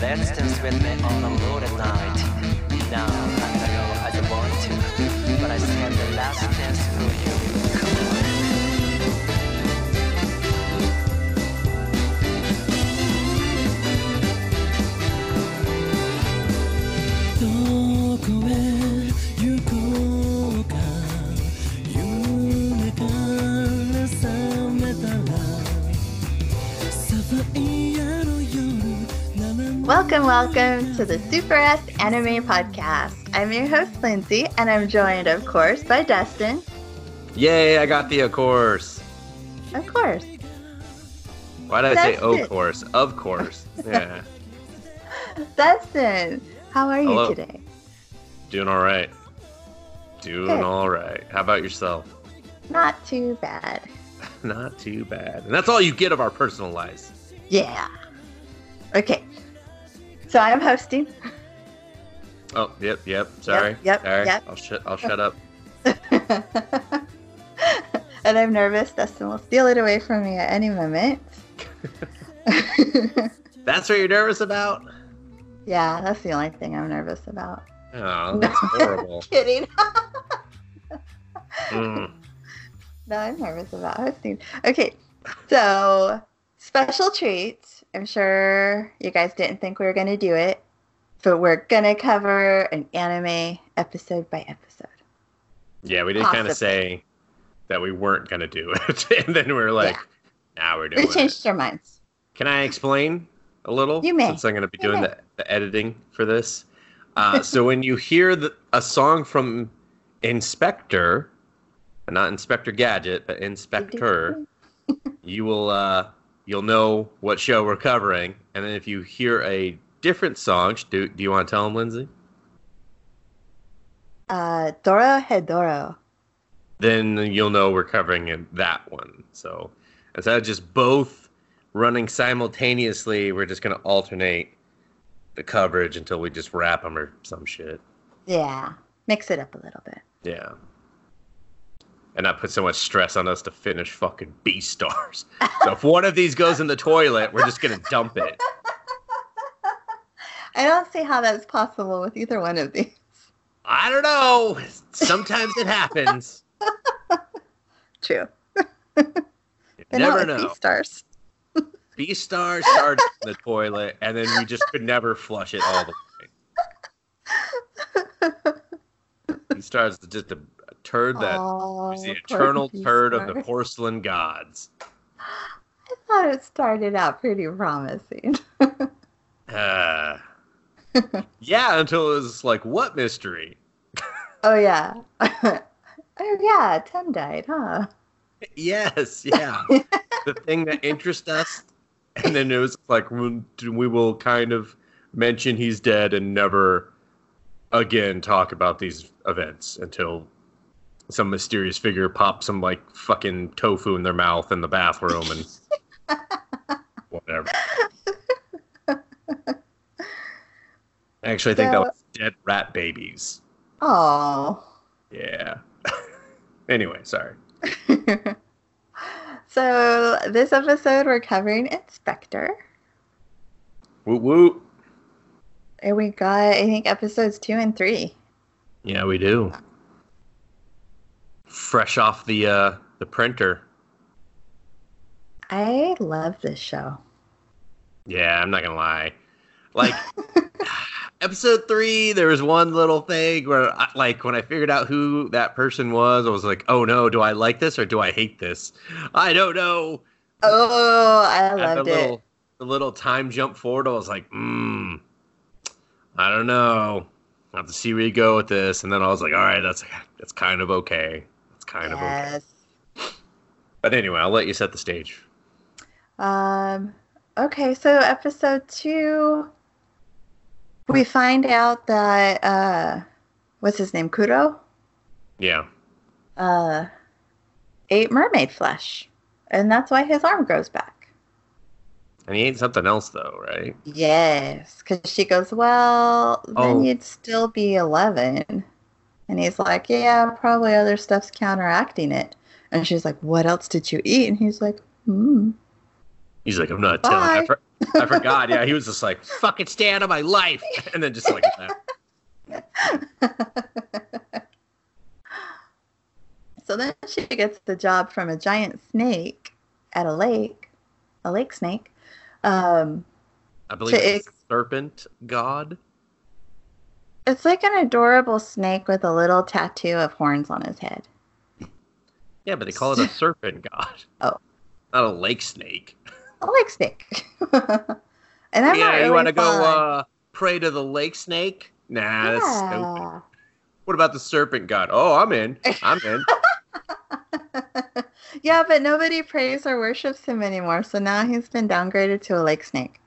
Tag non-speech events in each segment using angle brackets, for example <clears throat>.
Let's dance with me on a moonlit night. Now I don't know I want to, but I said the last dance for you. Welcome, welcome to the Super S Anime Podcast. I'm your host, Lindsay, and I'm joined, of course, by Dustin. Yay, I got the of course. Of course. Why did I say of course? Of course. Yeah. <laughs> Dustin, how are you Hello. today? Doing all right. Doing Good. all right. How about yourself? Not too bad. <laughs> Not too bad. And that's all you get of our personal lives. Yeah. Okay. So I'm hosting. Oh, yep, yep. Sorry. yep, Sorry. yep. I'll shut I'll shut up. <laughs> and I'm nervous Dustin will steal it away from me at any moment. <laughs> That's what you're nervous about? yeah, that's the only thing I'm nervous about. Oh, that's <laughs> horrible. Kidding. Mm. No, I'm nervous about hosting. Okay, so special treats. I'm sure you guys didn't think we were going to do it, but we're going to cover an anime episode by episode. Yeah, we did kind of say that we weren't gonna do <laughs> it, and then we were like, "Now we're doing it. We it." changed our minds. Can I explain a little? You may. Since I'm going to be You doing the, the editing for this. Uh, <laughs> so when you hear the, a song from Inspector, not Inspector Gadget, but Inspector, you will uh, you'll know what show we're covering. And then if you hear a different song, do do you want to tell them, Lindsay? Uh, Dorohedoro. Then you'll know we're covering that one. So instead of just both running simultaneously, we're just going to alternate the coverage until we just wrap them or some shit. Yeah, mix it up a little bit. Yeah. And not put so much stress on us to finish fucking Beastars. <laughs> so if one of these goes in the toilet, we're just gonna dump it. I don't see how that's possible with either one of these. I don't know. Sometimes it happens. <laughs> True. You But not never know. Beastars. <laughs> Beastars started in the toilet, and then we just could never flush it all the way. Beastars just a turd that oh, is the eternal turd of the porcelain gods. I thought it started out pretty promising. Uh, <laughs> yeah, until it was like, what mystery? oh yeah. <laughs> oh yeah, Tim died, huh? Yes, <laughs> yeah. the thing that interests us. And then it was like, we will kind of mention he's dead and never again talk about these events until some mysterious figure pops some like fucking tofu in their mouth in the bathroom and <laughs> whatever. Actually, I think that was dead rat babies. Oh. Yeah. <laughs> anyway, sorry. <laughs> so this episode we're covering Inspector. Woo woo. And we got I think episodes two and three. Yeah, we do. Fresh off the uh the printer. I love this show. Yeah, I'm not gonna lie. Like <laughs> episode three, there was one little thing where, I, like, when I figured out who that person was, I was like, "Oh no, do I like this or do I hate this? I don't know." Oh, I And the loved little, it. the little time jump forward, I was like, "Hmm, I don't know. I have to see where you go with this." And then I was like, "All right, that's that's kind of okay. Kind of okay." Yes. But anyway, I'll let you set the stage. Um, okay, so episode two, we find out that uh, what's his name, Kuro, Yeah. uh, ate mermaid flesh, and that's why his arm grows back. And he ate something else though, right? Yes, because she goes, well, then Oh. you'd still be eleven, and he's like, yeah, probably other stuff's counteracting it, and she's like, what else did you eat? And he's like, hmm. He's like, I'm not telling Bye. that. Per- I forgot. Yeah, he was just like, "Fucking stay out of my life," <laughs> and then just like that. <laughs> so then she gets the job from a giant snake at a lake, a lake snake. Um, I believe it's serpent god. It's like an adorable snake with a little tattoo of horns on his head. Yeah, but they call it a serpent god. <laughs> Oh. not a lake snake. A lake snake. <laughs> and I'm not yeah, really you want to go uh, pray to the lake snake? Nah, that's stupid. What about the serpent god? Oh, I'm in. I'm in. <laughs> yeah, but nobody prays or worships him anymore, so now he's been downgraded to a lake snake.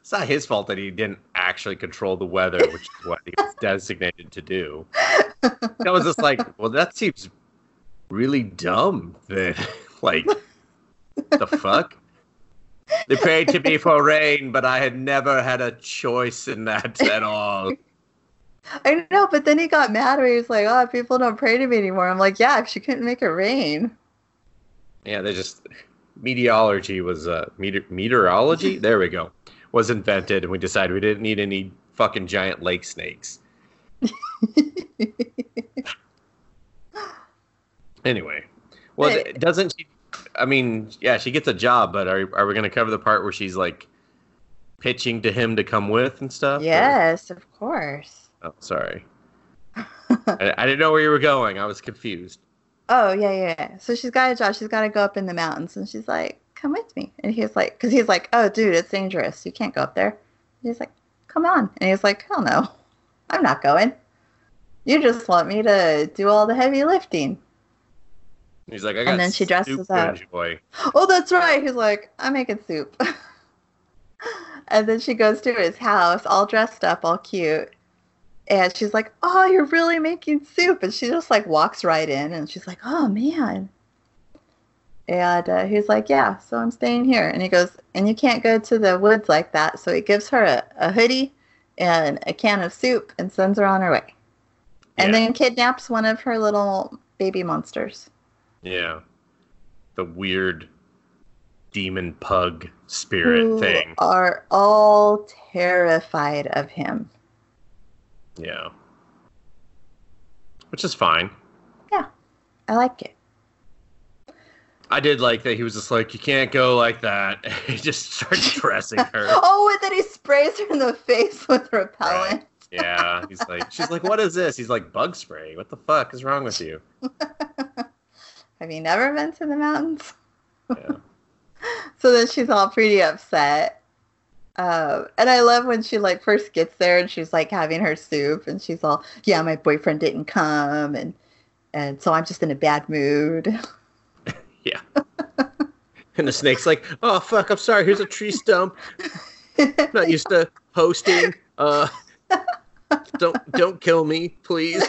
It's not his fault that he didn't actually control the weather, which is what he was designated to do. I was just like, well, that seems really dumb. Then, <laughs> like, the fuck? They prayed to me for rain, but I had never had a choice in that at all. I know, but then he got mad when he was like, "Oh, people don't pray to me anymore." I'm like, "Yeah, she couldn't make it rain." Yeah, they just meteorology was uh meteor, meteorology. There we go. Was invented, and we decided we didn't need any fucking giant lake snakes. <laughs> Anyway, well, But- doesn't she? I mean, yeah, she gets a job, but are are we going to cover the part where she's like pitching to him to come with and stuff? or- yes, of course. Oh, sorry. I, I didn't know where you were going. I was confused. <laughs> Oh yeah, yeah. yeah. So she's got a job. She's got to go up in the mountains, and she's like, "Come with me." And he's like, "Cause he's like, oh, dude, it's dangerous. You can't go up there." And he's like, "Come on." And he's like, "Hell no, I'm not going. You just want me to do all the heavy lifting." He's like, I got And then she dresses up. enjoy. <laughs> Oh, that's right. He's like, I'm making soup. <laughs> and then she goes to his house, all dressed up, all cute. And she's like, Oh, you're really making soup. And she just like walks right in and she's like, Oh, man. And uh, he's like, Yeah, so I'm staying here. And he goes, And you can't go to the woods like that. So he gives her a, a hoodie and a can of soup and sends her on her way. And Yeah. then kidnaps one of her little baby monsters. Yeah. The weird demon pug spirit who thing. are all terrified of him. Yeah. Which is fine. Yeah. I like it. I did like that he was just like, you can't go like that. <laughs> he just starts <laughs> dressing her. Oh, and then he sprays her in the face with repellent. Yeah. He's like, she's like, what is this? He's like, bug spray. What the fuck is wrong with you? <laughs> Have you never been to the mountains? Yeah. So then she's all pretty upset. Um, and I love when she like first gets there and she's like having her soup and she's all, yeah, my boyfriend didn't come and and so I'm just in a bad mood. Yeah. and the snake's like, oh fuck, I'm sorry. Here's a tree stump. I'm not used to hosting. Uh, don't don't kill me, please.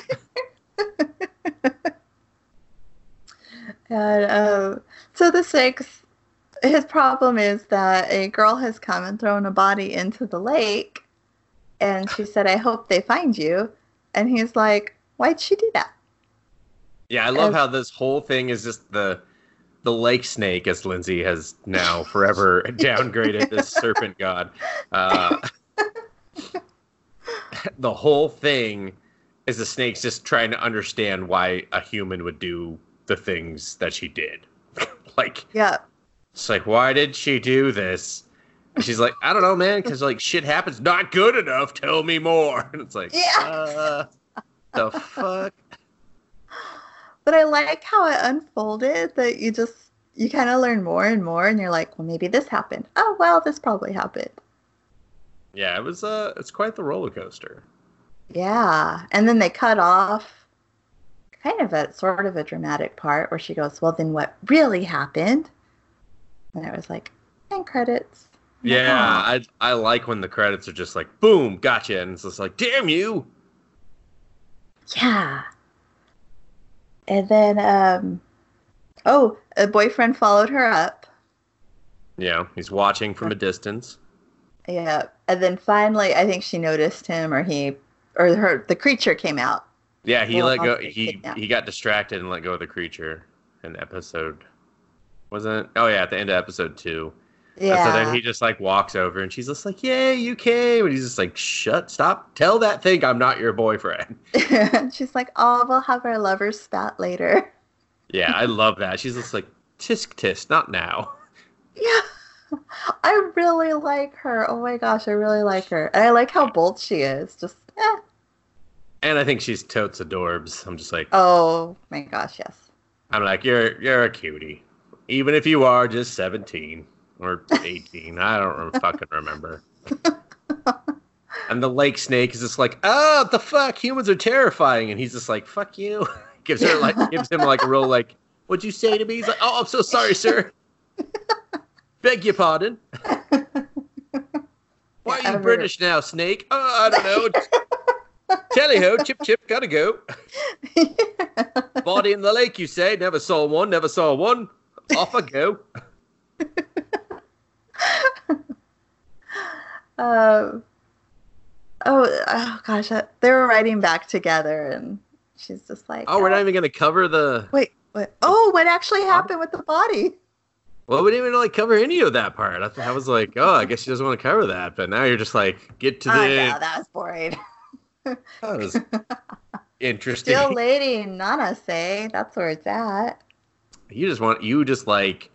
And um, so the six, his problem is that a girl has come and thrown a body into the lake, and she said, "I hope they find you." And he's like, "Why'd she do that?" Yeah, I love Uh, how this whole thing is just the the lake snake, as Lindsay has now forever <laughs> downgraded this serpent god. Uh, <laughs> the whole thing is the snake's just trying to understand why a human would do the things that she did. <laughs> like, Yeah, it's like, why did she do this? And she's like, I don't know, man, because like shit happens not good enough. Tell me more. And it's like, Yeah. uh, the fuck. But I like how it unfolded. That you just you kind of learn more and more, and you're like, "Well, maybe this happened. Oh, well, this probably happened." Yeah, it was. Uh, it's quite the roller coaster. Yeah, and then they cut off kind of a sort of a dramatic part where she goes, "Well, then what really happened?" And it was like, "And credits." Yeah, I I like when the credits are just like boom, gotcha, and it's just like damn you. Yeah. And then, um, oh, a boyfriend followed her up. Yeah, he's watching from a distance. Yeah. And then finally, I think she noticed him, or he, or her, the creature came out. Yeah, he Well, let go. He he got distracted and let go of the creature in episode. Wasn't? Oh yeah, at the end of episode two. Yeah. And so then he just like walks over and she's just like, Yay, you came. And he's just like, Shut, stop, tell that thing I'm not your boyfriend. <laughs> She's like, oh, we'll have our lovers spat later. Yeah, I love that. She's just like, Tisk tisk, not now. Yeah. <laughs> I really like her. Oh my gosh, I really like her. And I like how bold she is. Just, eh. And I think she's totes adorbs. I'm just like, Oh my gosh, yes. I'm like, You're you're a cutie. Even if you are just 17 or 18. I don't fucking remember. And the lake snake is just like, oh, the fuck? Humans are terrifying. And he's just like, fuck you. <laughs> gives her like, gives him like a real like, what'd you say to me? He's like, oh, I'm so sorry, sir. <laughs> Beg your pardon. <laughs> Why are you British now, snake? Oh, I don't know. Tally ho, chip chip, gotta go. Body in the lake, you say? Never saw one, never saw one. Off I go. Um, oh, oh gosh, uh, they were riding back together, and she's just like, Oh, we're not even gonna cover the. Wait, what? Oh, what actually happened with the body? Well, we didn't even like cover any of that part. I, th- I was like, oh, I guess she doesn't want to cover that. But now you're just like, get to <laughs> the. Oh, no, that was boring. <laughs> That was <laughs> interesting. Still lady, Nana say that's where it's at. You just want you just like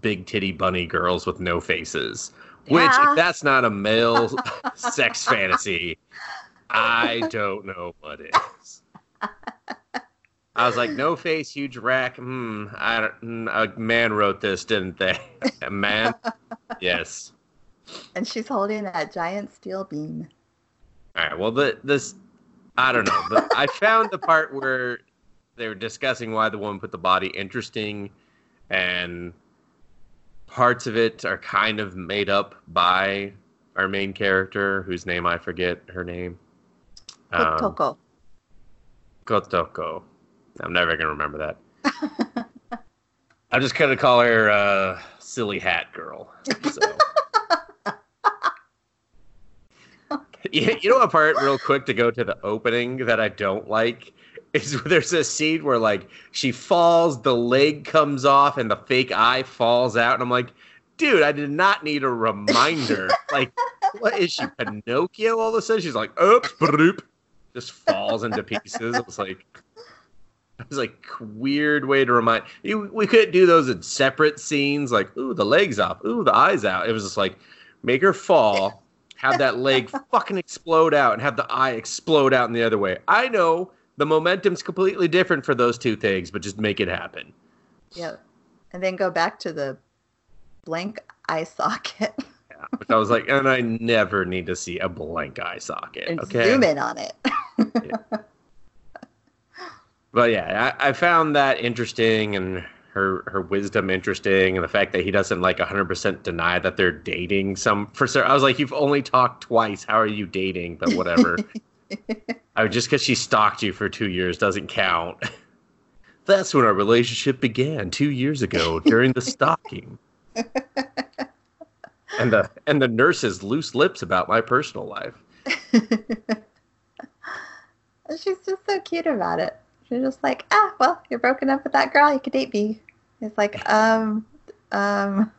big titty bunny girls with no faces. Which, Yeah. if that's not a male <laughs> sex fantasy, I don't know what is. I was like, no face, huge rack. Hmm. I don't, hmm, a man wrote this, didn't they? A man. Yes. And she's holding that giant steel beam. All right. Well, the this I don't know. But I found the part where they were discussing why the woman put the body interesting, and parts of it are kind of made up by our main character, whose name I forget her name. Um, Kotoko. Kotoko. I'm never gonna remember that. <laughs> I'm just gonna call her uh, silly hat girl. So. <laughs> you, you know what part real quick to go to the opening that I don't like is <laughs> there's a scene where like she falls, the leg comes off, and the fake eye falls out, and I'm like, dude, I did not need a reminder. <laughs> like, what is she, Pinocchio? All of a sudden, she's like, oops, broop, just falls into pieces. It was like. It was like weird way to remind you. We couldn't do those in separate scenes, like ooh the legs off, ooh the eyes out. It was just like make her fall, have that leg <laughs> fucking explode out, and have the eye explode out in the other way. I know the momentum's completely different for those two things, but just make it happen. Yeah. And then go back to the blank eye socket <laughs> Yeah, which I was like, and I never need to see a blank eye socket. and okay, zoom in on it. But yeah, I, I found that interesting and her her wisdom interesting and the fact that he doesn't like 100% deny that they're dating some for sure. I was like, you've only talked twice. How are you dating? But whatever. <laughs> <laughs> I just because she stalked you for two years doesn't count. <laughs> That's when our relationship began two years ago during the stalking. <laughs> and the and the nurse's loose lips about my personal life. She's just so cute about it. She's just like, ah, well, you're broken up with that girl. You could date me. It's like, um, um.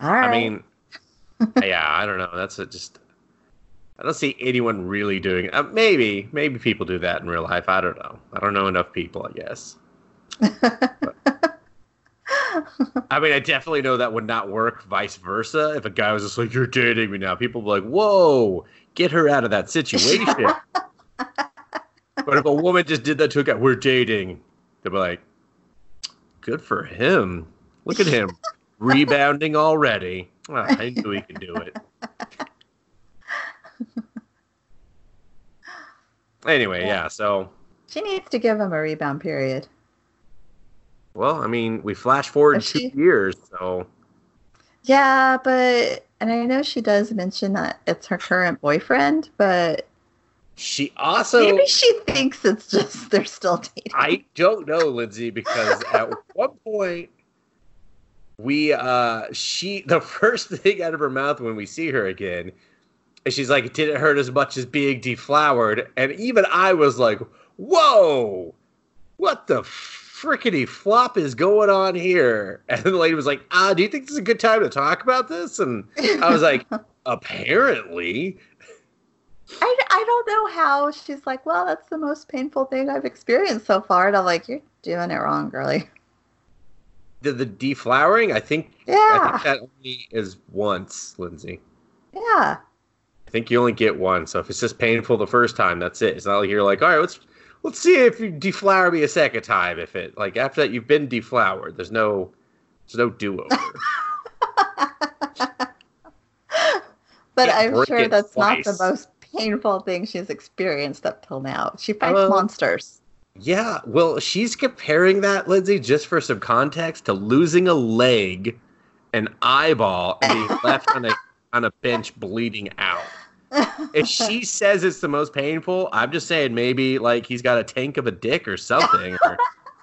All right. I mean, yeah, I don't know. That's a, just. I don't see anyone really doing. Uh, maybe, maybe people do that in real life. I don't know. I don't know enough people. I guess. <laughs> I mean, I definitely know that would not work. Vice versa, if a guy was just like, "You're dating me now," people would be like, "Whoa, get her out of that situation." <laughs> but if a woman just did that to a guy, "We're dating," they'd be like, "Good for him. Look at him <laughs> rebounding already." Ah, I knew he could do it. Anyway, yeah. So, she needs to give him a rebound period. well, I mean, we flash forward two she- years, so Yeah, but and I know she does mention that it's her current boyfriend, but she also. maybe she thinks it's just they're still dating. I don't know, Lindsay, because <laughs> at one point we uh she <laughs> the first thing out of her mouth when we see her again is she's like, it didn't hurt as much as being deflowered. And even I was like, Whoa, what the frick? frickety flop is going on here? <laughs> And the lady was like, ah, do you think this is a good time to talk about this? And I was like, <laughs> apparently. I, I don't know how she's like, well, that's the most painful thing I've experienced so far. And I'm like, you're doing it wrong, girly. The, the deflowering, I think, I Yeah. think that only is once, Lindsay. Yeah. I think you only get one. So if it's just painful the first time, that's it. It's not like you're like, all right, let's let's see if you deflower me a second time. If it like after that you've been deflowered, there's no there's no do over. <laughs> But I'm sure that's not the most painful thing she's experienced up till now. She fights Uh, monsters. yeah, well, she's comparing that, Lindsay, just for some context, to losing a leg, an eyeball, and being left on a <laughs> on a bench bleeding out. If she <laughs> says it's the most painful, I'm just saying maybe like he's got a tank of a dick or something. or-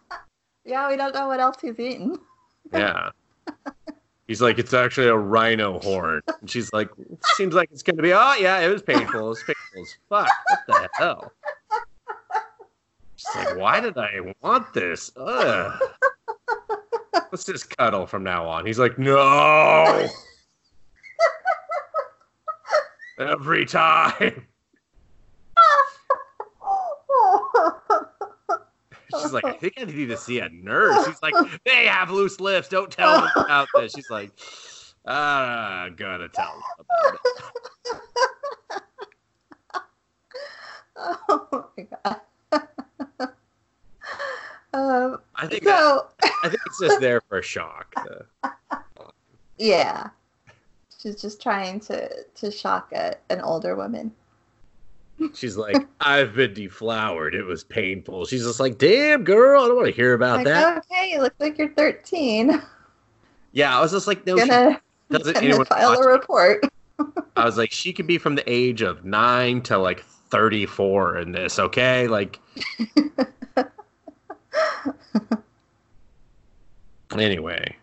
<laughs> yeah, we don't know what else he's eaten. Yeah. He's like, it's actually a rhino horn. And she's like, seems like it's going to be, oh, yeah, it was painful. It was painful as fuck. What the hell? She's like, why did I want this? Ugh. Let's just cuddle from now on. He's like, no. Every time. She's like, I think I need to see a nurse. She's like, they have loose lips. Don't tell them about this. She's like, ah, gotta tell them about it. oh my god. <laughs> um, I think so I think it's just there for shock. Uh, <laughs> yeah, she's just trying to to shock a, an older woman. she's like, <laughs> I've been deflowered. It was painful. She's just like, damn, girl, I don't want to hear about Like, that. okay, you look like you're 13. Yeah, I was just like, no, she gonna doesn't gonna anyone file a report. <laughs> I was like, she could be from the age of nine to like 34 in this, okay? Like, <laughs> anyway,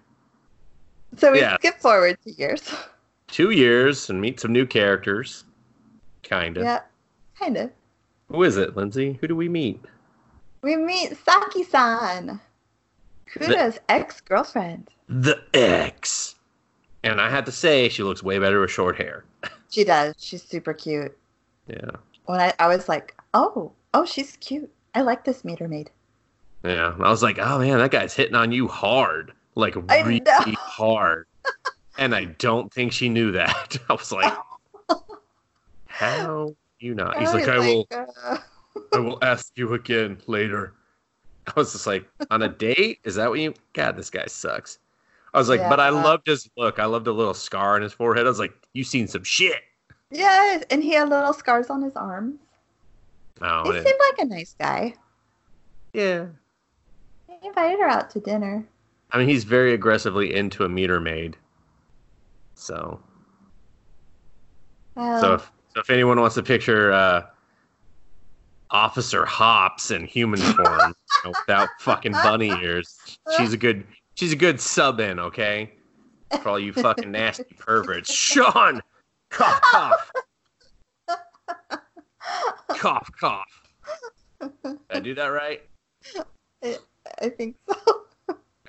So we Yeah. skip forward two years. Two years and meet some new characters. Kind of. yeah, kind of. Who is it, Lindsay? Who do we meet? We meet Saki-san, Kuro's ex-girlfriend. The ex. And I have to say, she looks way better with short hair. <laughs> She does. She's super cute. Yeah. When I, I was like, oh, oh, she's cute. I like this meter maid. Yeah. I was like, oh man, that guy's hitting on you hard. Like, really hard. <laughs> And I don't think she knew that. <laughs> I was like, how you not? He's like, I will. uh, I will ask you again later. I was just like, on a date? Is that what you? God, this guy sucks. I was like, but I Yeah. loved his look. I loved a little scar on his forehead. I was like, you seen some shit. yeah, and he had little scars on his arms. Oh, He seemed like a nice guy. yeah. He invited her out to dinner. I mean, he's very aggressively into a meter maid. So, so if so, if anyone wants to picture uh, Officer Hopps in human form, <laughs> you know, without fucking bunny ears, she's a good she's a good sub in. Okay, for all you fucking nasty perverts, <laughs> Sean, cough cough. cough, cough. Did I do that right? I think so.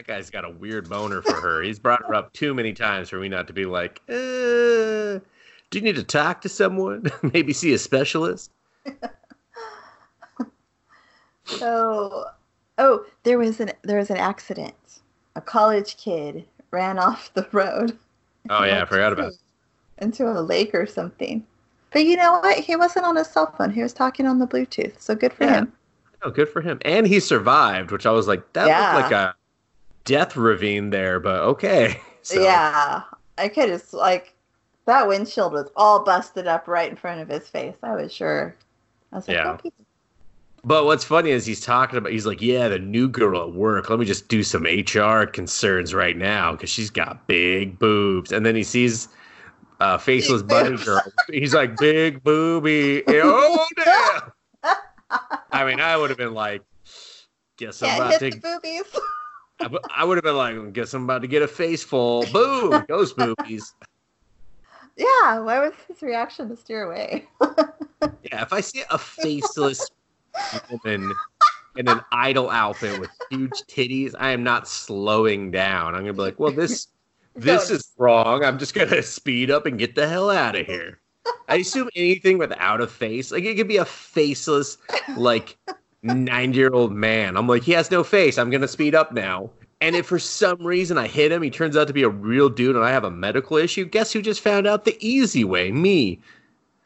That guy's got a weird boner for her. He's brought her up too many times for me not to be like, uh, do you need to talk to someone? <laughs> Maybe see a specialist? So, <laughs> oh, there was an there was an accident. A college kid ran off the road. Oh, yeah, I forgot about it. into a lake or something. But you know what? He wasn't on his cell phone. He was talking on the Bluetooth. So good for Yeah. him. Oh, good for him. And he survived, which I was like, that Yeah. looked like a death ravine there, but okay. <laughs> So, Yeah, I could just like that windshield was all busted up right in front of his face. I was sure. I was like, Yeah. But what's funny is he's talking about, he's like, yeah, the new girl at work. Let me just do some HR concerns right now because she's got big boobs. And then he sees uh, faceless bunny girl. <laughs> He's like, big booby. Oh, damn. <laughs> I mean, I would have been like, guess I'm about to, the boobies. I w- I would have been like, guess I'm about to get a face full. Boom, <laughs> ghost boobies. yeah, why was his reaction to steer away? <laughs> Yeah, if I see a faceless woman in an idol outfit with huge titties, I am not slowing down. I'm gonna be like, well, this <laughs> this Don't. is wrong. I'm just gonna speed up and get the hell out of here. I assume anything without a face, like it could be a faceless, like 90 year old man. I'm like, he has no face. I'm gonna speed up now. And if for some reason I hit him, he turns out to be a real dude and I have a medical issue, guess who just found out the easy way? Me.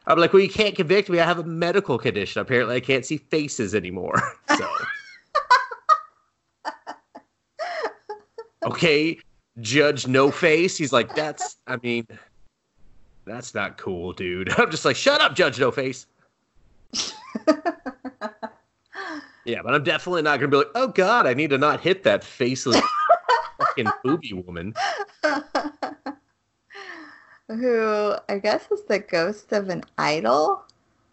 I'm like, well, you can't convict me. I have a medical condition. Apparently, I can't see faces anymore. <laughs> So, okay, Judge No Face. He's like, that's, I mean, that's not cool, dude. <laughs> I'm just like, shut up, Judge No Face. <laughs> Yeah, but I'm definitely not gonna be like, oh god, I need to not hit that faceless fucking <laughs> booby woman. Who I guess is the ghost of an idol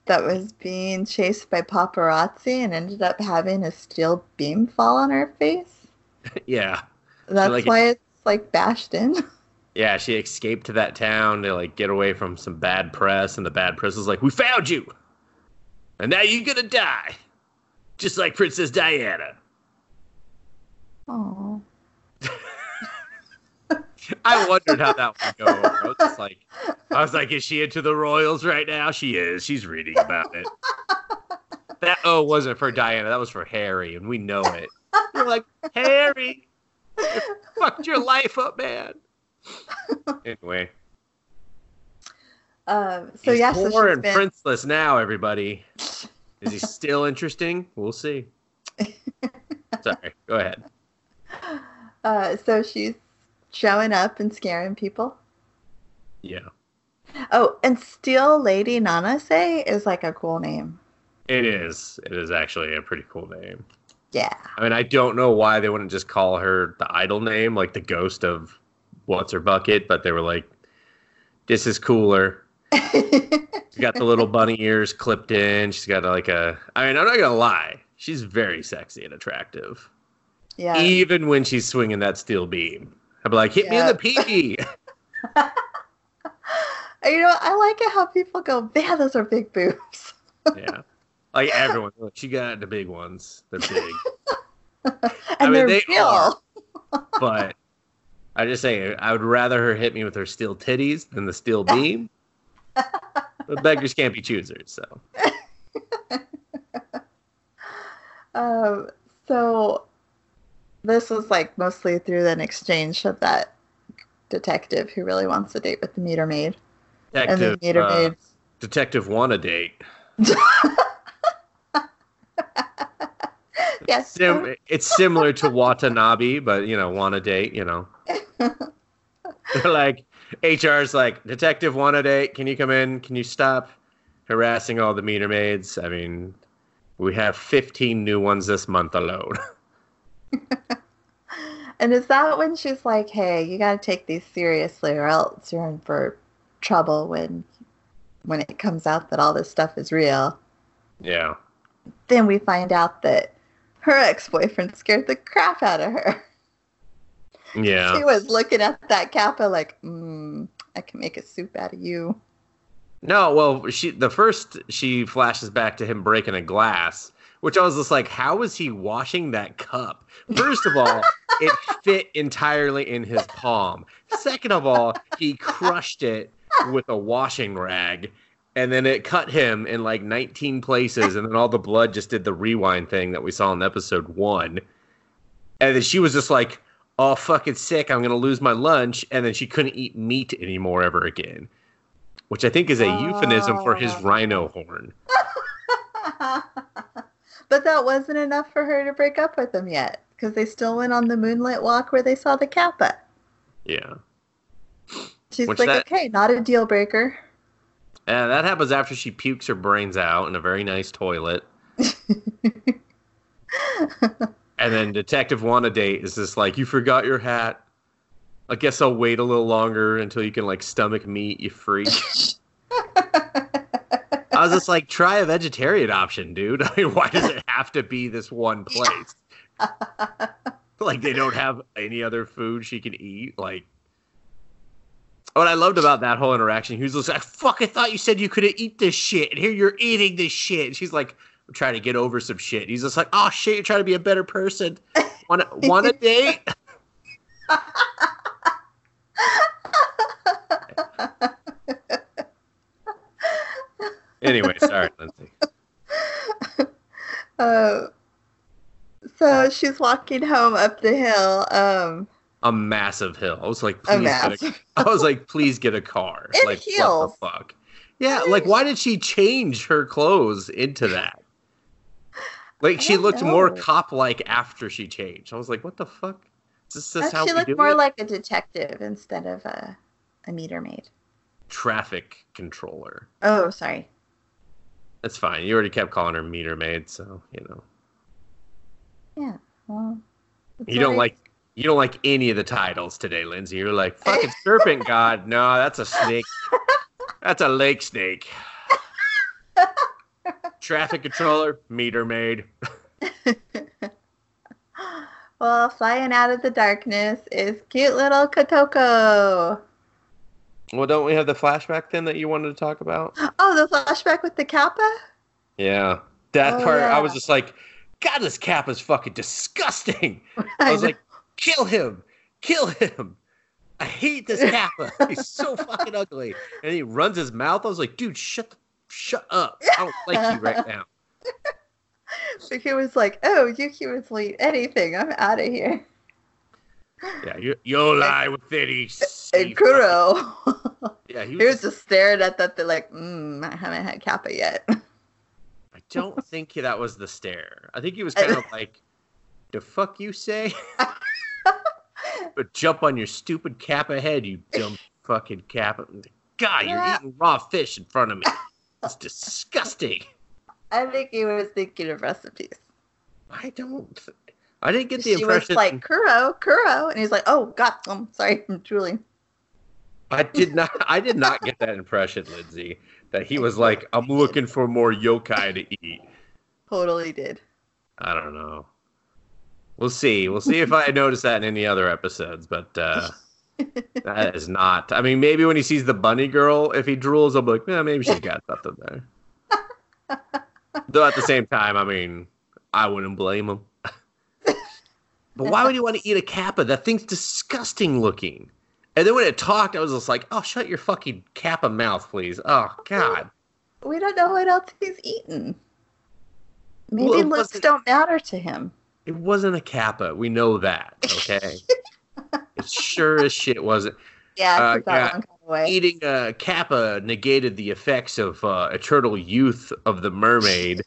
that was being chased by paparazzi and ended up having a steel beam fall on her face. <laughs> yeah, That's like why it's like bashed in. <laughs> yeah. She escaped to that town to like get away from some bad press, and the bad press was like, we found you, and now you're gonna die, just like Princess Diana. Oh. <laughs> I wondered how that would go. over. I was just like, I was like, is she into the royals right now? She is. She's reading about it. That oh wasn't for Diana. That was for Harry, and we know it. You're like Harry, you fucked your life up, man. Anyway, Um, so he's yeah, so poor she's and been, princeless now. Everybody, is he still interesting? We'll see. <laughs> Sorry, go ahead. uh, so she's showing up and scaring people. Yeah, Oh, and Steel Lady Nanase is like a cool name. it is. It is actually a pretty cool name. Yeah. I mean, I don't know why they wouldn't just call her the idol name, like the ghost of what's her bucket, but they were like, "This is cooler." She's got the little bunny ears clipped in. She's got like a. I mean, I'm not gonna lie, she's very sexy and attractive, yeah. even when she's swinging that steel beam. I'd be like, "Hit me in the pee." <laughs> You know, I like it how people go, man, those are big boobs. <laughs> yeah, like everyone. Look, she got the big ones. They're big, <laughs> and mean, they're they real. are. but I just say I would rather her hit me with her steel titties than the steel beam. <laughs> but beggars can't be choosers, so. <laughs> Um, so this was like mostly through an exchange of that detective who really wants a date with the meter maid. and the meter uh, maid. detective want a date. <laughs> yes. Sim- it's similar to Watanabe, but you know, want a date. You know, They're like HR's like detective a date. Can you come in? Can you stop harassing all the meter maids? I mean, we have 15 new ones this month alone. <laughs> And is that when she's like, "Hey, you got to take these seriously, or else you're in for trouble when when it comes out that all this stuff is real?" yeah. Then we find out that her ex-boyfriend scared the crap out of her. <laughs> Yeah. She was looking at that kappa like, mm, "I can make a soup out of you." No, well, she the first she flashes back to him breaking a glass, which I was just like, how is he washing that cup? First of all, <laughs> it fit entirely in his palm. Second of all, he crushed it with a washing rag, and then it cut him in like 19 places, and then all the blood just did the rewind thing that we saw in episode one. And then she was just like, "Oh, fucking sick! I'm gonna lose my lunch," and then she couldn't eat meat anymore ever again which I think is a euphemism for his Oh. rhino horn. <laughs> but that wasn't enough for her to break up with him yet, because they still went on the moonlit walk where they saw the kappa. Yeah. She's Which like, that- "Okay, not a deal breaker." And that happens after she pukes her brains out in a very nice toilet. <laughs> And then Detective Want a Date is just like, You forgot your hat. I guess I'll wait a little longer until you can like stomach meat, you freak. <laughs> I was just like, try a vegetarian option, dude. <laughs> I mean, why does it have to be this one place? <laughs> like they don't have any other food she can eat. Like what I loved about that whole interaction, he was just like, "Fuck! I thought you said you couldn't eat this shit, and here you're eating this shit." And she's like, trying to get over some shit. He's just like, oh shit, you're trying to be a better person. Want to want a date? anyway, sorry, Lindsay. <laughs> Uh, so she's walking home up the hill. Um, A massive hill. I was like, please get a massive. <laughs> I was like, please get a car. In like, heels. what the fuck? Yeah, like, why did she change her clothes into that? Like, she looked more cop-like after she changed. I was like, what the fuck? Is this, this how she looked more it? like a detective instead of a, a meter maid. Traffic controller. Oh, sorry. That's fine. You already kept calling her meter maid, so you know. Yeah. Well, You don't like you don't like any of the titles today, Lindsay. You're like fucking serpent <laughs> god. No, that's a snake. That's a lake snake. <laughs> Traffic controller, meter maid. <laughs> Well, flying out of the darkness is cute little Kotoko. Well, don't we have the flashback then that you wanted to talk about? Oh, the flashback with the Kappa? Yeah. That Oh, part I was just like, God, this cap is fucking disgusting. <laughs> I was know. like, kill him. Kill him. I hate this Kappa. He's so fucking ugly. And he runs his mouth. I was like, dude, shut the, shut up. I don't like you right <laughs> now. <laughs> Yuki was like, oh, Yuki was late. Anything. I'm out of here. Yeah, you you'll lie with it. he And Kuro. <laughs> Yeah, he he was, was just staring at that. They're like, mm, I haven't had Kappa yet. I don't think that was the stare. I think he was kind of like, the fuck you say? but jump on your stupid Kappa head, you dumb fucking Kappa. God, you're eating raw fish in front of me. It's disgusting. I think he was thinking of recipes. I don't. I didn't get the She was like, Kuro, Kuro. And he's like, oh, God, I'm sorry. <laughs> I'm truly. I did not. I did not get that impression, Lindsay. That he was like, I'm looking for more yokai to eat. Totally did. I don't know. We'll see. We'll see if I notice that in any other episodes, but uh, that is not. I mean, maybe when he sees the bunny girl, if he drools, I'll be like, yeah, maybe she's got something there. <laughs> Though at the same time, I mean, I wouldn't blame him. <laughs> but why would you want to eat a kappa? That thing's disgusting looking. And then when it talked, I was just like, oh, shut your fucking kappa mouth, please. Oh, God. <laughs> We don't know what else he's eaten. Maybe Well, looks don't matter to him. It wasn't a kappa. We know that, okay? Sure as shit wasn't. Yeah, Uh, yeah. one got away. Eating a kappa negated the effects of uh, eternal youth of the mermaid.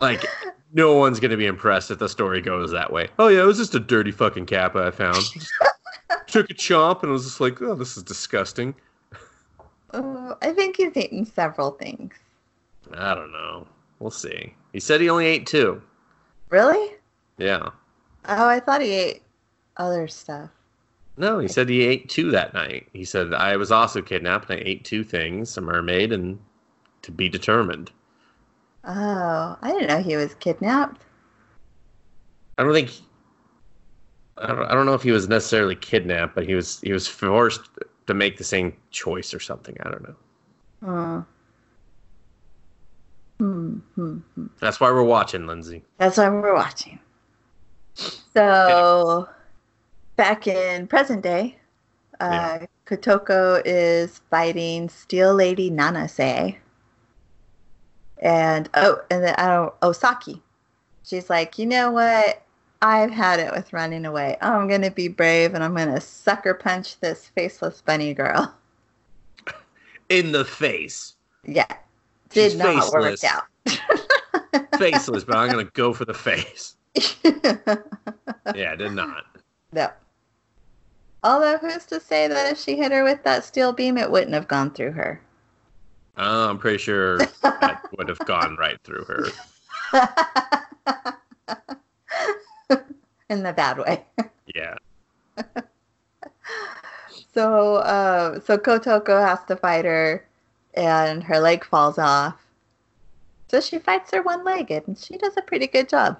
like, no one's gonna be impressed if the story goes that way. Oh yeah, it was just a dirty fucking kappa I found. <laughs> Took a chomp and was just like, oh, this is disgusting. Oh, I think he's eaten several things. I don't know. We'll see. He said he only ate two. Really? Yeah. Oh, I thought he ate other stuff. No, he said he ate two that night. He said I was also kidnapped and I ate two things, a mermaid and to be determined. Oh, I didn't know he was kidnapped. I don't think I don't, I don't know if he was necessarily kidnapped, but he was he was forced to make the same choice or something. I don't know. Oh. Hmm, hmm, hmm. That's why we're watching, Lindsay. That's why we're watching. So, back in present day, uh, Kotoko is fighting Steel Lady Nanase. And, oh, and then, I don't, Osaki. She's like, you know what? I've had it with running away. I'm going to be brave and I'm going to sucker punch this faceless bunny girl. <laughs> In the face. Yeah. Did She's not faceless. work out. <laughs> Faceless, but I'm gonna go for the face. <laughs> Yeah, did not. No. Although, who's to say that if she hit her with that steel beam, it wouldn't have gone through her? Uh, I'm pretty sure <laughs> that would have gone right through her. In the bad way. Yeah. <laughs> So, uh, so Kotoko has to fight her, and her leg falls off. So she fights her one-legged, and she does a pretty good job.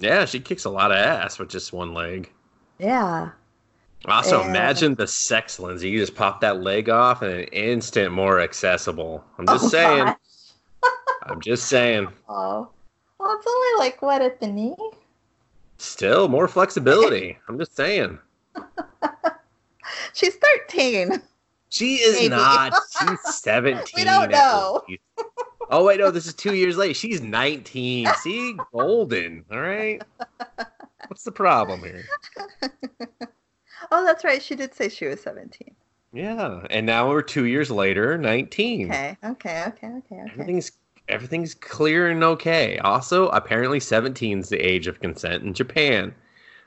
Yeah, she kicks a lot of ass with just one leg. Yeah. Also, And- imagine the sex, Lindsay. You just pop that leg off and an instant more accessible. I'm just Oh, saying. <laughs> I'm just saying. Oh, well, it's only like what at the knee. Still more flexibility. I'm just saying. <laughs> She's thirteen. She is Maybe. not. She's <laughs> 17. We don't know. Oh wait, no, this is two years late. She's 19. See, golden. All right. What's the problem here? Oh, that's right. She did say she was seventeen. Yeah, and now we're two years later, 19. Okay, okay, okay, okay, okay. Everything's everything's clear and okay. Also, apparently 17 is the age of consent in Japan.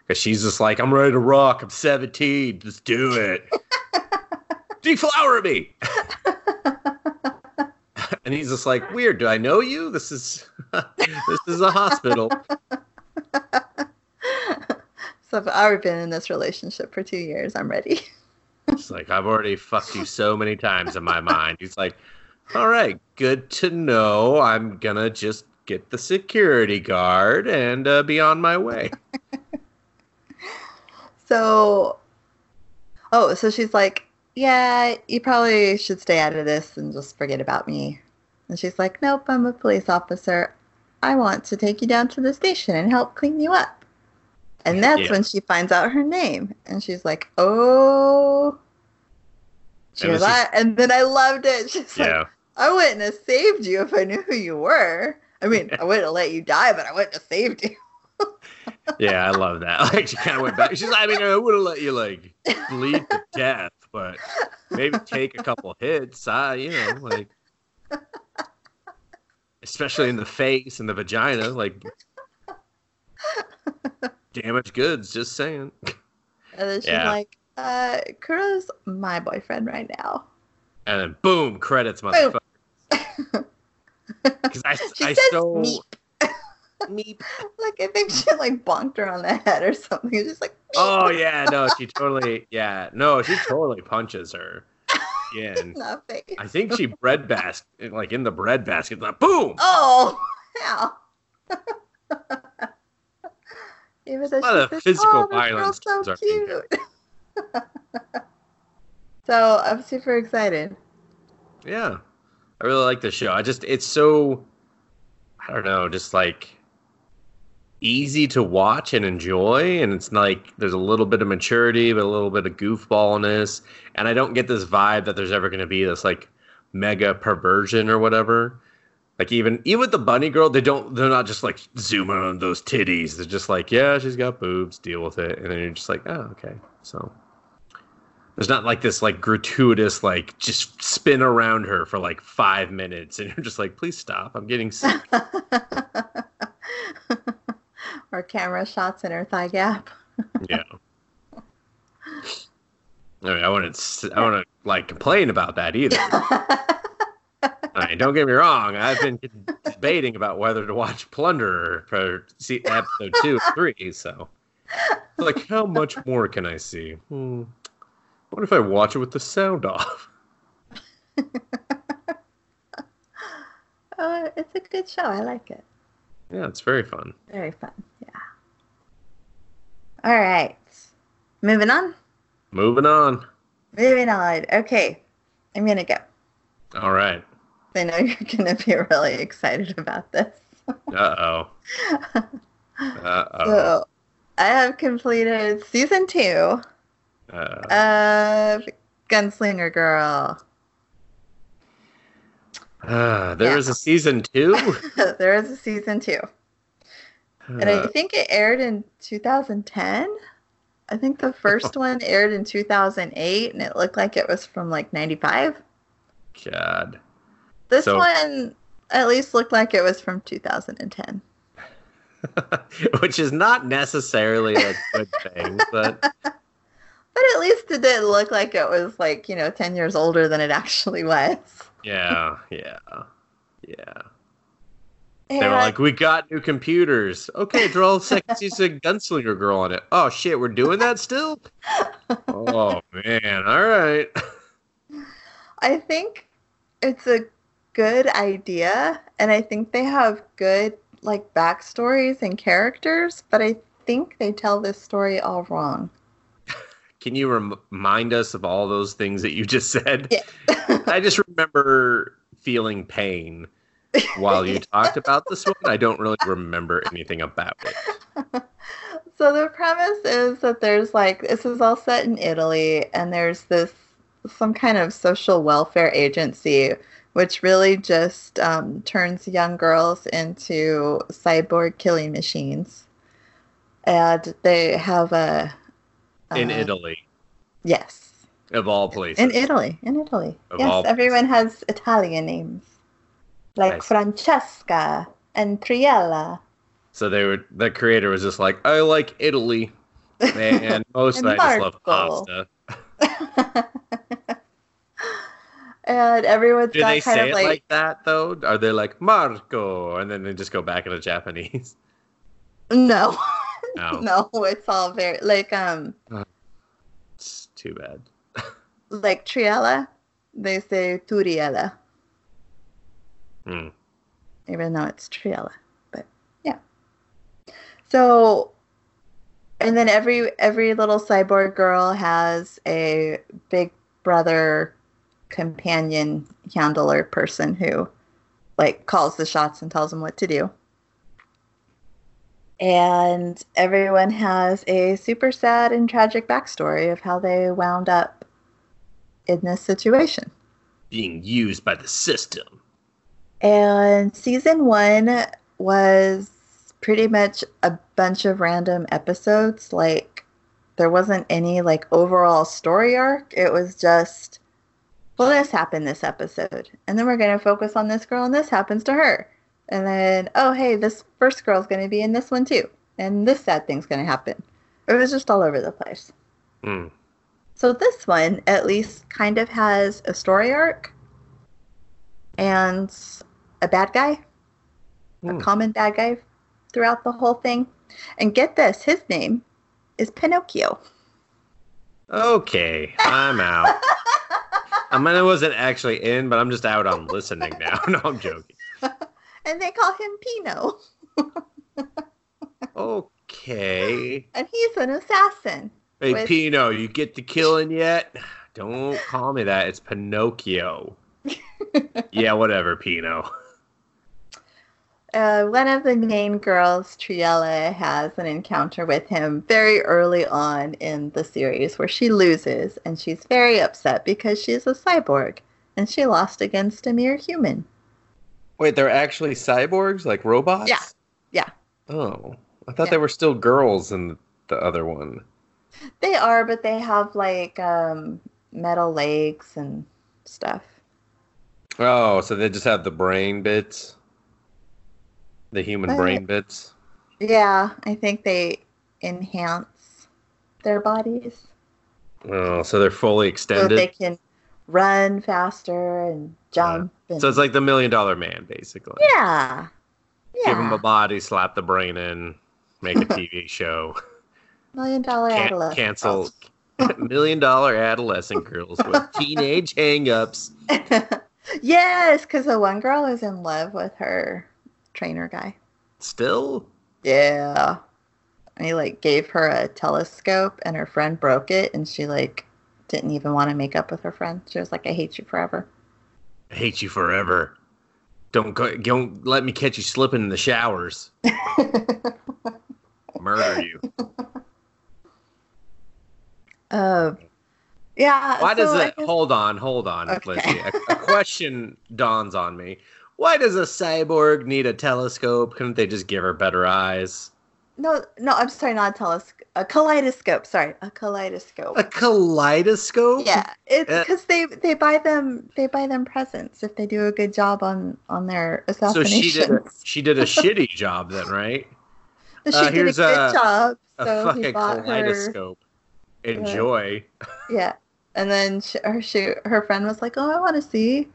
Because she's just like, I'm ready to rock. I'm 17. Let's do it. <laughs> Deflower me. <laughs> and he's just like, weird. Do I know you? This is <laughs> this is a hospital. I've already been in this relationship for two years. I'm ready. <laughs> It's like I've already fucked you so many times in my mind. He's like, all right, good to know. I'm gonna just get the security guard and uh, be on my way. <laughs> So, oh, so she's like, yeah, you probably should stay out of this and just forget about me. And she's like, nope, I'm a police officer. I want to take you down to the station and help clean you up. And that's Yeah. when she finds out her name. And she's like, oh. She And goes, then I, and then I loved it. <laughs> She's like, I wouldn't have saved you if I knew who you were. I mean, <laughs> I wouldn't have let you die, but I wouldn't have saved you. <laughs> Yeah, I love that. Like she kind of went back. She's like, I mean, I would have let you like bleed to death, but maybe take a couple hits. I, you know, like especially in the face and the vagina, like damaged goods. Just saying. And then she's Yeah. like, uh, Kuro's my boyfriend right now. And then boom, credits, motherfucker. <laughs> Because I, She I says so meep. meep. <laughs> Like, I think she like bonked her on the head or something. It's just like, meep. Oh yeah, no, she <laughs> totally, yeah, no, she totally punches her. Yeah, and I think she bread basket, like in the bread basket, like boom. Oh, yeah. Even though A lot of she physical oh, violence so cute. <laughs> so I'm super excited. Yeah, I really like the show. I just, it's so, I don't know, just like easy to watch and enjoy, and it's like there's a little bit of maturity, but a little bit of goofballness, and I don't get this vibe that there's ever going to be this like mega perversion or whatever. Like even even with the bunny girl, they don't they're not just like zooming on those titties. They're just like, yeah, she's got boobs, deal with it. And then you're just like, oh, okay. So there's not like this like gratuitous like just spin around her for like five minutes and you're just like, please stop. I'm getting sick. <laughs> or camera shots in her thigh gap. <laughs> yeah. I mean, I wouldn't I wouldn't like complain about that either. <laughs> I mean, don't get me wrong. I've been debating about whether to watch Plunderer for see episode two or three. So, like, how much more can I see? Hmm. What if I watch it with the sound off? <laughs> oh, it's a good show. I like it. Yeah, it's very fun. Very fun. Yeah. All right. Moving on. Moving on. Moving on. Okay. I'm going to go. All right. I know <laughs> you're going to be really excited about this. Uh oh. Uh <laughs> oh. So, I have completed season two Uh, of Gunslinger Girl. uh, there yeah. is a season two. <laughs> there is a season two. And I Uh, think it aired in 2010. I think the first one aired in 2008 and it looked like it was from like 95. God. This So- one at least looked like it was from 2010. <laughs> Which is not necessarily a good thing, but <laughs> But at least it did look like it was like, you know, 10 years older than it actually was. yeah, yeah, yeah. They were like, "We got new computers. Okay, draw a second season Gunslinger Girl on it. Oh shit, we're doing that still. <laughs> oh man, all right. I think it's a good idea, and I think they have good like backstories and characters, but I think they tell this story all wrong. <laughs> Can you rem- remind us of all those things that you just said? Yeah. <laughs> I just remember feeling pain while you <laughs> talked about this one, I don't really remember anything about it. So the premise is that there's like this is all set in Italy, and there's this some kind of social welfare agency which really just um, turns young girls into cyborg killing machines, and they have a In uh, Italy, Yes, of all places. in Italy, in Italy. Of yes, everyone has Italian names like Nice. Francesca and Triela. So they were the creator was just like, I like Italy. <laughs> And most And I just love pasta. <laughs> and everyone's Do got they kind say of it like, like that though? Are they like Marco and then they just go back into Japanese? no, <laughs> No. no, it's all very like um It's too bad. like Triela. They say Turiella, Hmm. even though it's Triela. But yeah. So, and then every every little cyborg girl has a big brother companion handler person who like calls the shots and tells them what to do. And everyone has a super sad and tragic backstory of how they wound up in this situation. Being used by the system. And season one was pretty much a bunch of random episodes. Like, there wasn't any like overall story arc. It was just, well, this happened this episode. And then we're going to focus on this girl, and this happens to her. And then, oh, hey, this first girl's going to be in this one too. And this sad thing's going to happen. It was just all over the place. Hmm. So this one at least kind of has a story arc and a bad guy, a Hmm. common bad guy throughout the whole thing. And get this, his name is Pinocchio. Okay, I'm out. <laughs> I mean, I wasn't actually in, but I'm just out on listening now. <laughs> No, I'm joking. <laughs> And they call him Pino. <laughs> Okay. And he's an assassin. Hey, With- Pino, you get the killing yet? Don't call me that. It's Pinocchio. yeah, whatever, Pino. Uh, one of the main girls, Triela, has an encounter with him very early on in the series where she loses and she's very upset because she's a cyborg and she lost against a mere human. Wait, they're actually cyborgs, like robots? Yeah. Yeah. Oh, I thought Yeah. they were still girls in the other one. They are, but they have like um, metal legs and stuff. Oh, so they just have the brain bits, the human Uh, brain bits. Yeah, I think they enhance their bodies Oh, so they're fully so extended. they can run faster and jump. and- So it's like the Million Dollar Man, basically. yeah, yeah. Give him a body, slap the brain in, make a <laughs> TV show. million dollar Can- adolescent. cancel <laughs> Million Dollar Adolescent Girls with <laughs> Teenage Hangups. yes, because the one girl is in love with her trainer guy. Still? Yeah. And he like gave her a telescope and her friend broke it and she like didn't even want to make up with her friend. She was like, I hate you forever. I hate you forever. Don't go, don't let me catch you slipping in the showers. <laughs> Murder you. uh, yeah. Why does so I it? guess- Hold on, hold on, Okay. A, a question <laughs> dawns on me. Why does a cyborg need a telescope? Couldn't they just give her better eyes? No, no, I'm sorry, not a telescope. A kaleidoscope. Sorry, a kaleidoscope. A kaleidoscope? yeah, it's Uh, because they they buy them they buy them presents if they do a good job on on their So she did a, she did a shitty job then, right? <laughs> But uh, she did a good a- job. So he fucking bought her. kaleidoscope. Enjoy. Yeah, and then she, her she, her friend was like, "Oh, I want to see,"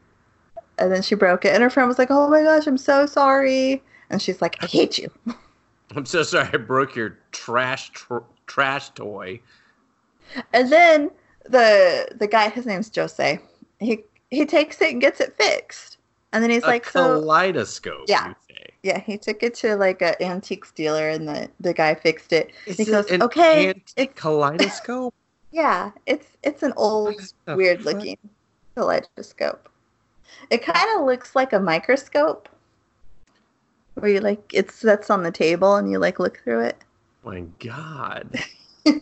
and then she broke it, and her friend was like, "Oh my gosh, I'm so sorry," and she's like, "I hate you." <laughs> I'm so sorry I broke your trash tr- trash toy. And then the the guy, his name's Jose. He he takes it and gets it fixed, and then he's a like, "So." kaleidoscope. Yeah. Say. Yeah, he took it to like an antiques dealer, and the the guy fixed it. Is He it goes, "Okay, antique it's- kaleidoscope. <laughs> Yeah, it's it's an old, weird fuck? looking kaleidoscope. It kind of looks like a microscope, where you like it sets on the table and you like look through it. My God. <laughs>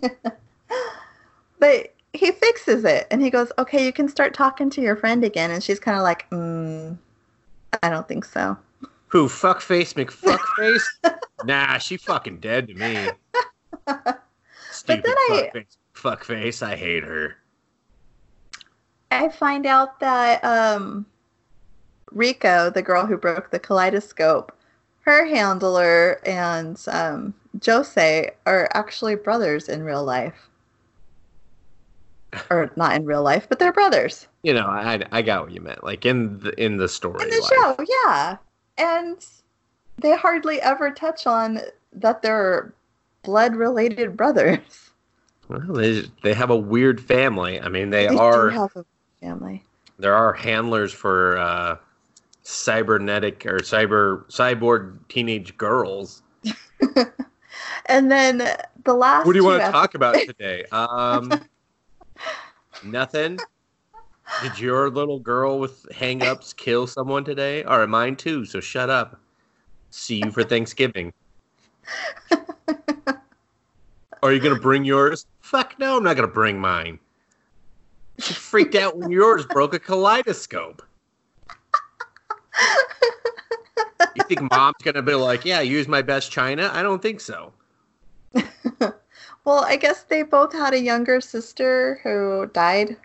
But he fixes it and he goes, "Okay, you can start talking to your friend again." And she's kind of like, mm, "I don't think so." Who fuckface McFuckface? <laughs> nah, she fucking dead to me. Stupid then I- fuckface fuckface. I hate her. I find out that um, Rico, the girl who broke the kaleidoscope, her handler and um, Jose are actually brothers in real life. Or not in real life, but they're brothers You know, I I got what you meant. Like in the in the story. in the show. Yeah, and they hardly ever touch on that they're blood-related brothers. Well, they they have a weird family. I mean, they, They are have a family. there are handlers for uh, cybernetic or cyber cyborg teenage girls. <laughs> And then the last. What do you want to ep- talk about today? <laughs> Um, nothing. Did your little girl with hang-ups kill someone today? Or mine too, so shut up. See you for Thanksgiving. <laughs> Are you gonna bring yours? Fuck no, I'm not gonna bring mine. She freaked out when yours broke a kaleidoscope. You think mom's gonna be like, yeah, use my best china? I don't think so. <laughs> Well, I guess they both had a younger sister who died.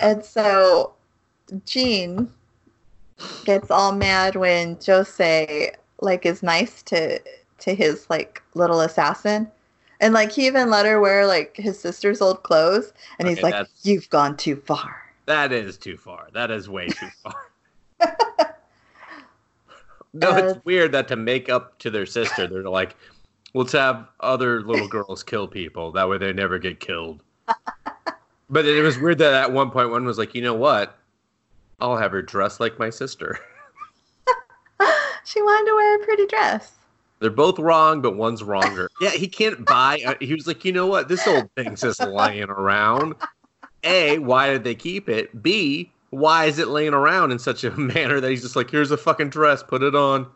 And so Jean gets all mad when Jose like is nice to to his like little assassin. And like he even let her wear like his sister's old clothes and he's like, You've gone too far. That is too far. That is way too far. <laughs> no, Uh, it's weird that to make up to their sister, they're like, let's have other little girls kill people. That way they never get killed. <laughs> But it was weird that at one point one was like, you know what? I'll have her dress like my sister. <laughs> she wanted to wear a pretty dress. They're both wrong, but one's wronger. Yeah, he can't buy. uh, He was like, you know what? This old thing's just lying around. A, why did they keep it? B, why is it laying around in such a <laughs> manner that he's just like, here's a fucking dress, put it on.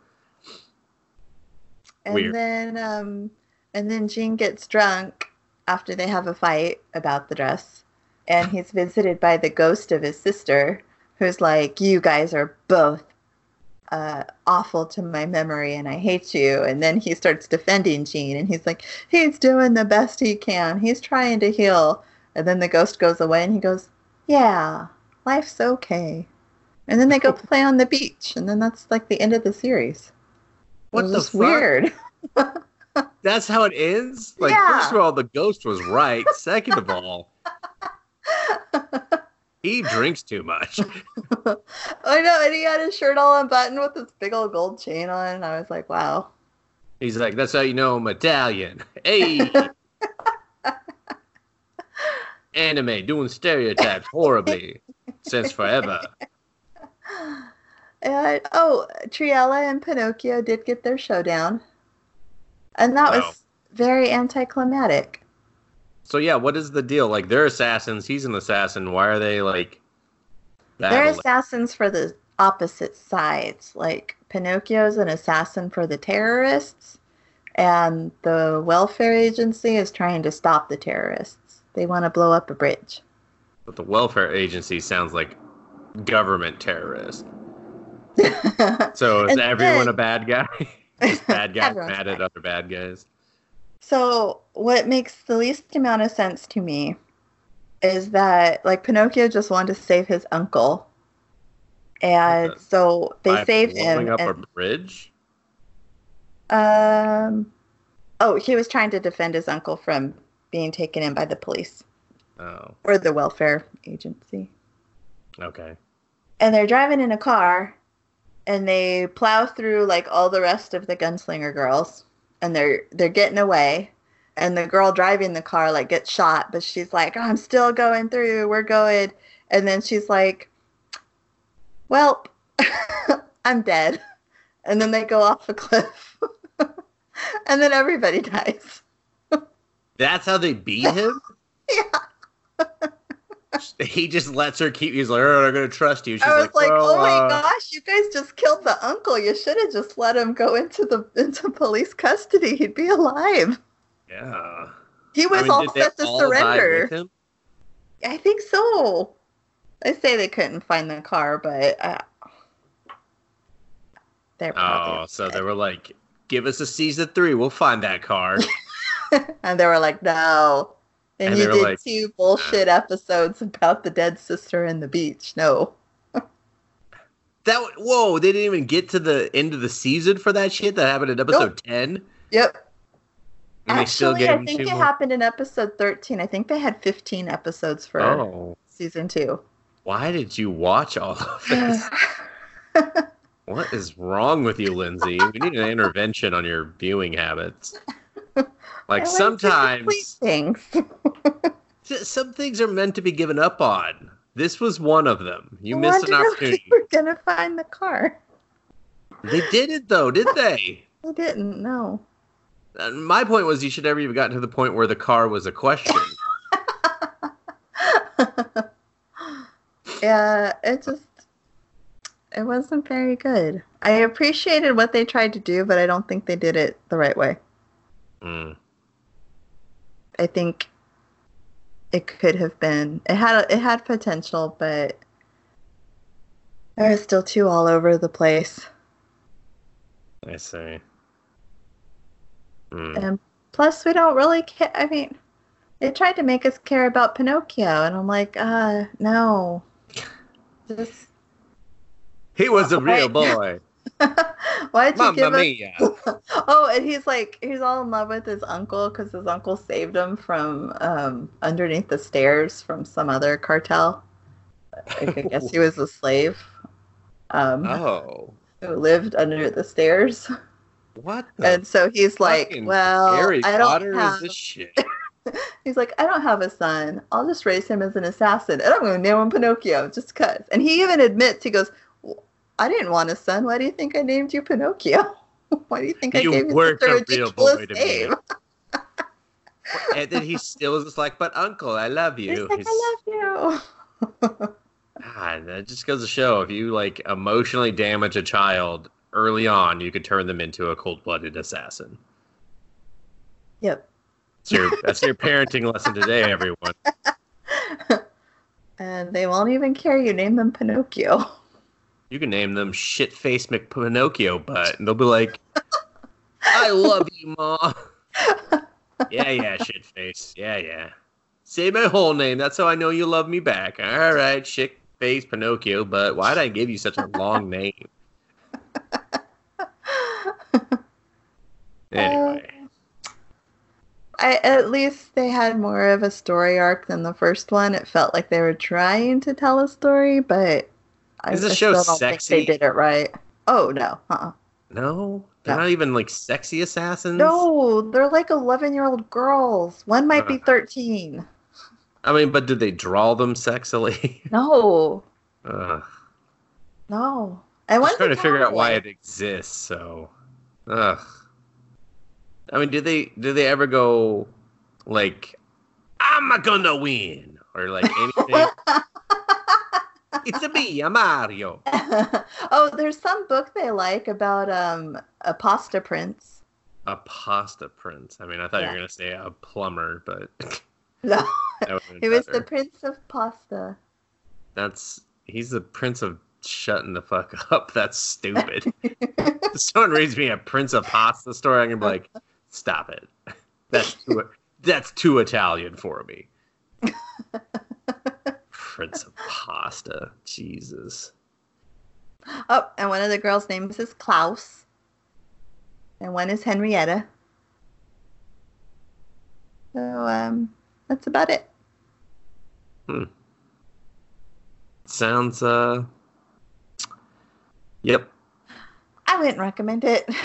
And Weird. then um and then Jean gets drunk after they have a fight about the dress. And he's visited by the ghost of his sister, who's like, You guys are both uh, awful to my memory and I hate you. And then he starts defending Jean and he's like, He's doing the best he can. He's trying to heal. And then the ghost goes away and he goes, Yeah, life's okay. And then they go <laughs> play on the beach. And then that's like the end of the series. What the fuck? weird. <laughs> That's how it ends? Like, Yeah. first of all, the ghost was right. Second of all, he drinks too much. <laughs> I know, and he had his shirt all unbuttoned with this big old gold chain on, and I was like, wow. He's like, that's how you know I'm Italian. Hey! Anime doing stereotypes horribly since forever. <laughs> And oh, Triela and Pinocchio did get their showdown, and that Wow. was very anticlimactic. So yeah, what is the deal? Like they're assassins. He's an assassin. Why are they like? They're assassins for the opposite sides. Like Pinocchio's an assassin for the terrorists, and the welfare agency is trying to stop the terrorists. They want to blow up a bridge. But the welfare agency sounds like government terrorist. <laughs> So is And everyone then- a bad guy? <laughs> Bad guys Everyone's mad at other bad guys. So, what makes the least amount of sense to me is that, like, Pinocchio just wanted to save his uncle. And Okay. so they By saved him. up a bridge. um, oh, he was trying to defend his uncle from being taken in by the police Oh, or the welfare agency. okay. And they're driving in a car and they plow through like all the rest of the gunslinger girls and they're they're getting away and the girl driving the car like gets shot but she's like oh, i'm still going through we're going and then she's like well <laughs> i'm dead and then they go off a cliff <laughs> and then everybody dies <laughs> That's how they beat him. yeah <laughs> he just lets her keep. He's like, "Oh, I'm gonna trust you." She's I was like, "Well, oh my uh, gosh, you guys just killed the uncle. You should have just let him go into the into police custody. He'd be alive. Yeah. He was I mean, all set to all surrender. I think so. They say they couldn't find the car, but uh, they're probably Oh, so they were like, "Give us a season three, we'll find that car." <laughs> and they were like, no. And, And you did like, two bullshit episodes about the dead sister and the beach. No. that whoa, they didn't even get to the end of the season for that shit. That happened in episode ten, Yep. and they still Actually, I think it more. happened in episode 13. I think they had 15 episodes for Oh, season two. why did you watch all of <sighs> this? <laughs> what is wrong with you, Lindsay? We need an intervention on your viewing habits. <laughs> Like I like to complete sometimes, things. <laughs> some things are meant to be given up on. This was one of them. You I missed an opportunity. We're gonna find the car. They did it though, did <laughs> they? I didn't know. Uh, My point was you should never even gotten to the point where the car was a question. yeah, it just it wasn't very good. I appreciated what they tried to do, but I don't think they did it the right way. Mm. I think it could have been it had it had potential, but it was still too all over the place. I see. Mm. And plus, we don't really care. I mean, they tried to make us care about Pinocchio, and I'm like, uh, no. Just He was a real boy. <laughs> why'd you Mamma give us? mia. <laughs> Oh, and he's like, he's all in love with his uncle because his uncle saved him from um, underneath the stairs from some other cartel. I guess he was a slave um, <laughs> Oh. who lived under the stairs. What And so he's like, well, Harry I Potter don't have. is this shit? He's like, I don't have a son. I'll just raise him as an assassin, and I'm going to name him Pinocchio just cause. And he even admits, he goes, "Well, I didn't want a son. Why do you think I named you Pinocchio? <laughs> Why do you think I gave you weren't such a a real ridiculous boy to me." name? <laughs> and then he still is just like, but uncle, I love you." He's you. like, I love you. <laughs> God, that just goes to show if you like emotionally damage a child early on, you could turn them into a cold-blooded assassin. yep. That's your that's your parenting lesson today, everyone. And they won't even care you name them Pinocchio. You can name them shit-faced McPinocchio butt, and they'll be like, "I love you, ma." <laughs> yeah, yeah, shit-face. Yeah, yeah. Say my whole name. That's how I know you love me back. All right, shit-faced Pinocchio, but why did I give you such a long <laughs> name? <laughs> Um, anyway. I at least they had more of a story arc than the first one. It felt like they were trying to tell a story, but Is the show sexy? think they did it right. Oh no, uh-uh. No, they're No. not even like sexy assassins. no, they're like eleven-year-old girls. One might be Uh. thirteen. I mean, but did they draw them sexily? <laughs> No, Ugh. no. I I'm trying to figure out why it exists. So, ugh. I mean, did they did they ever go like, I'm not gonna win or like anything? <laughs> it's a me, I'm Mario. <laughs> oh, there's some book they like about um a pasta prince. A pasta prince. I mean, I thought you were gonna say a plumber, but <laughs> No, <laughs> would've was the prince of pasta. That's he's the prince of shutting the fuck up. That's stupid. if someone reads me a Prince of Pasta story, I'm gonna be like, stop it. That's too that's too Italian for me. Prince of Pasta. Jesus. Oh, and one of the girls' names is Klaus. And one is Henrietta. So, um, that's about it. Hmm. Sounds uh Yep. I wouldn't recommend it. <laughs>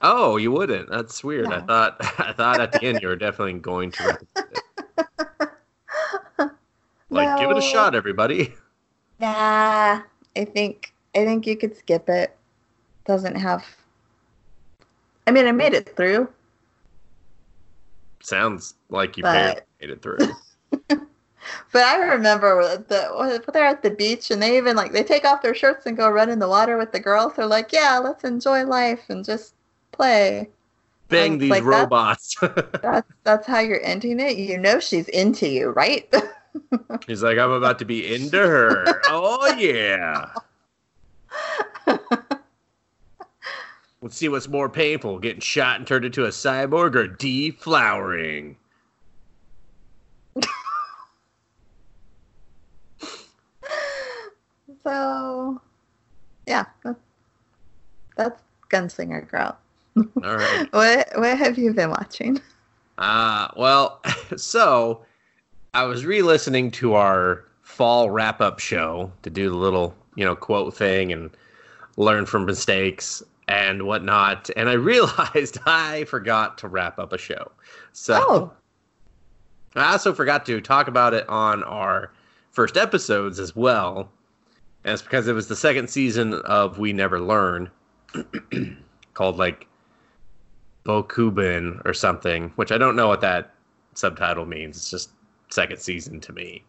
Oh, you wouldn't. That's weird. I thought <laughs> I thought at the end you were definitely going to recommend it. Like, give it a shot, everybody. <laughs> Nah, I think I think you could skip it. Doesn't have. I mean, I made it through. Sounds like you But- made it through. <laughs> But I remember the they're at the beach and they even like they take off their shirts and go run in the water with the girls. They're like, yeah, let's enjoy life and just play. Bang these like robots. <laughs> That's that's how you're ending it. You know she's into you, right? He's like, I'm about to be into her. Oh yeah. Let's see what's more painful, getting shot and turned into a cyborg or deflowering. <laughs> so, yeah, that's, that's Gunslinger Girl. All right. <laughs> What what have you been watching? Uh, well, <laughs> so I was re-listening to our fall wrap-up show to do the little, you know, quote thing and learn from mistakes and whatnot, and I <laughs> realized I forgot to wrap up a show. So Oh, I also forgot to talk about it on our first episodes as well. And it's because it was the second season of We Never Learn, <clears throat> called like Bokuben or something, which I don't know what that subtitle means. It's just second season to me.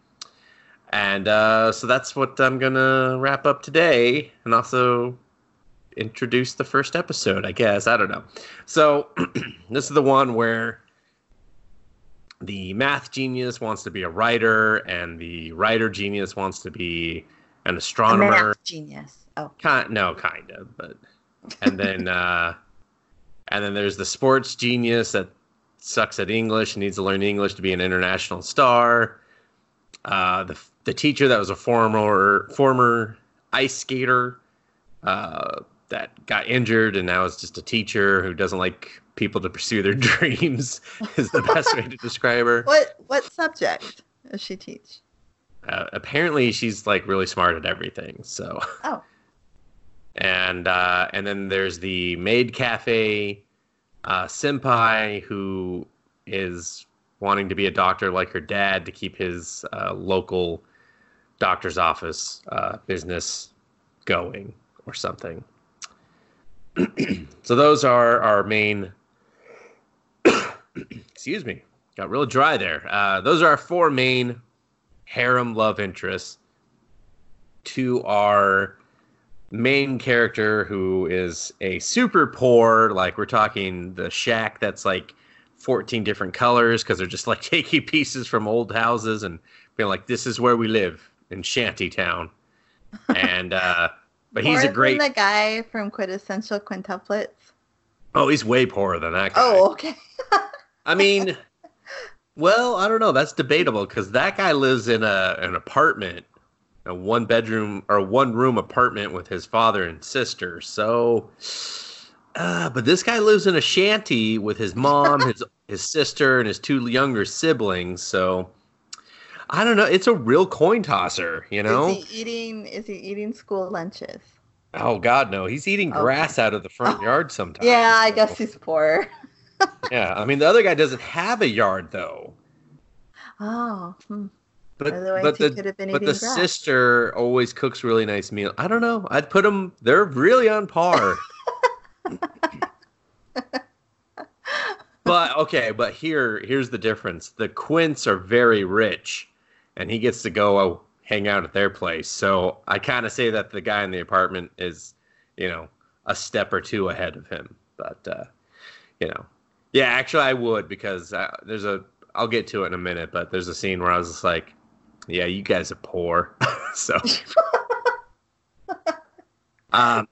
And uh, so that's what I'm going to wrap up today and also introduce the first episode, I guess. I don't know. So <clears throat> this is the one where the math genius wants to be a writer and the writer genius wants to be an astronomer genius. Oh, kind no kind of but and then <laughs> uh and then there's the sports genius that sucks at english and needs to learn english to be an international star. Uh the the teacher that was a former former ice skater uh that got injured and now is just a teacher who doesn't like people to pursue their <laughs> dreams is the best way to <laughs> describe her. What what subject does she teach? uh, apparently she's like really smart at everything so. Oh, <laughs> and uh, and then there's the maid cafe uh, senpai who is wanting to be a doctor like her dad to keep his uh, local doctor's office uh, business going or something. <clears throat> so those are our main. <coughs> excuse me, got real dry there. Uh, those are our four main harem love interests. To our main character who is a super poor like we're talking the shack that's like 14 different colors because they're just like <laughs> taking pieces from old houses and being like this is where we live in shantytown <laughs> and uh but he's a great the guy from Quintessential Quintuplets. oh he's way poorer than that guy Oh, okay. i mean <laughs> well i don't know that's debatable because that guy lives in a an apartment a one bedroom or one room apartment with his father and sister. So, uh, but this guy lives in a shanty with his mom, his <laughs> his sister, and his two younger siblings. So, I don't know. It's a real coin tosser, you know. Is he eating? Is he eating school lunches? Oh God, no! He's eating Okay. grass out of the front <laughs> yard sometimes. Yeah, I so- guess he's poor. <laughs> Yeah, I mean the other guy doesn't have a yard though. Oh, hmm. But otherwise but he the could have been but the sister always cooks really nice meal. I don't know. I'd put them. They're really on par. <laughs> but okay, but here here's the difference. The Quints are very rich, and he gets to go uh, hang out at their place. So I kind of say that the guy in the apartment is, you know, a step or two ahead of him. But uh, you know, yeah, actually I would because uh, there's a. I'll get to it in a minute, but there's a scene where I was just like, "Yeah, you guys are poor." <laughs> so. <laughs> Um,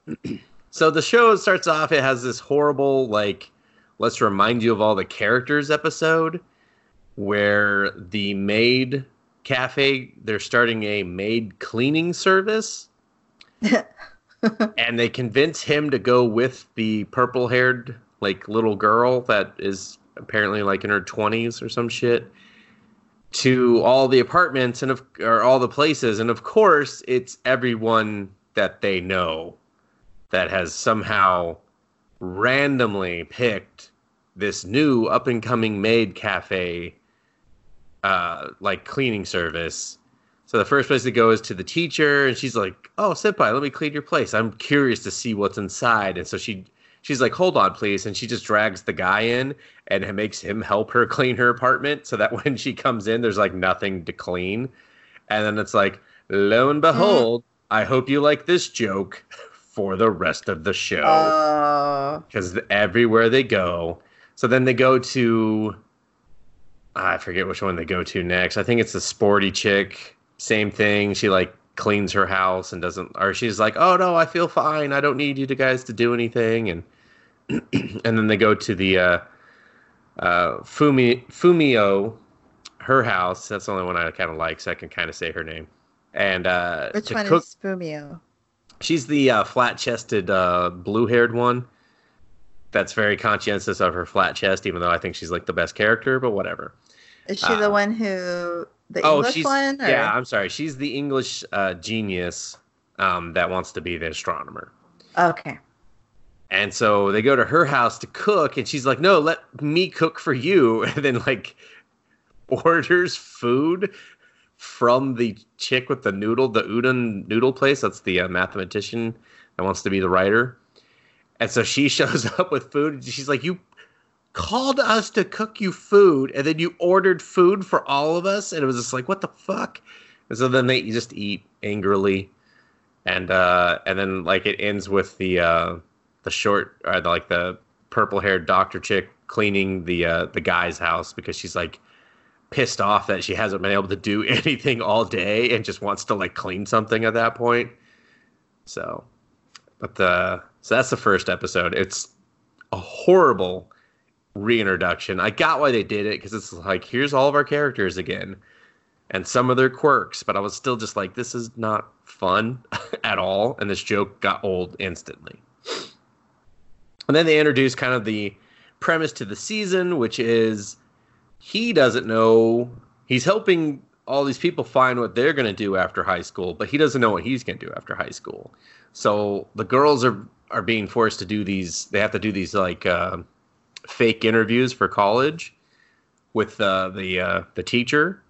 so the show starts off. It has this horrible, like, let's remind you of all the characters episode, where the maid cafe they're starting a maid cleaning service, <laughs> and they convince him to go with the purple-haired like little girl that is apparently like in her twenties or some shit to all the apartments and of or all the places and of course it's everyone that they know that has somehow randomly picked this new up and coming maid cafe uh like cleaning service. So the first place to go is to the teacher and she's like oh senpai let me clean your place. I'm curious to see what's inside. And so she she's like, "Hold on, please," and she just drags the guy in and makes him help her <laughs> clean her apartment, so that when she comes in, there's like nothing to clean. And then it's like, lo and mm. behold, I hope you like this joke <laughs> for the rest of the show because everywhere they go. So then they go to, I forget which one they go to next. I think it's the sporty chick. Same thing. She like cleans her house and doesn't, or she's like, "Oh no, I feel fine. I don't need you guys to do anything." And <clears throat> and then they go to the uh, uh, Fumi Fumino, her house. That's the only one I kind of like, so I can kind of say her name. And uh, Which one cook, is Fumino? She's the uh, flat-chested, uh, blue-haired one. That's very conscientious of her flat chest, even though I think she's like the best character. But whatever. Is she Uh, the one who the oh, English she's one? Or? yeah. I'm sorry. She's the English uh, genius um, that wants to be the astronomer. Okay. And so they go to her house to cook, and she's like, "No, let me cook for you." <laughs> And then like orders food from the chick with the noodle, the udon noodle place. That's the uh, mathematician that wants to be the writer. And so she <laughs> shows up with food, and she's like, "You called us to cook you food, and then you ordered food for all of us." And it was just like, "What the fuck?" And so then they just eat angrily, and uh, and then like it ends with the uh, the short, or the, like the purple haired doctor chick cleaning the uh, the guy's house because she's like pissed off that she hasn't been able to do <laughs> anything all day and just wants to like clean something at that point. So, but the so that's the first episode. It's a horrible reintroduction. I got why they did it because it's like here's all of our characters again and some of their quirks, but I was still just like this is not fun <laughs> at all and this joke got old instantly. And then they introduce kind of the premise to the season, which is he doesn't know he's helping all these people find what they're going to do after high school, but he doesn't know what he's going to do after high school. So the girls are are being forced to do these. They have to do these like uh, fake interviews for college with uh, the uh, the teacher,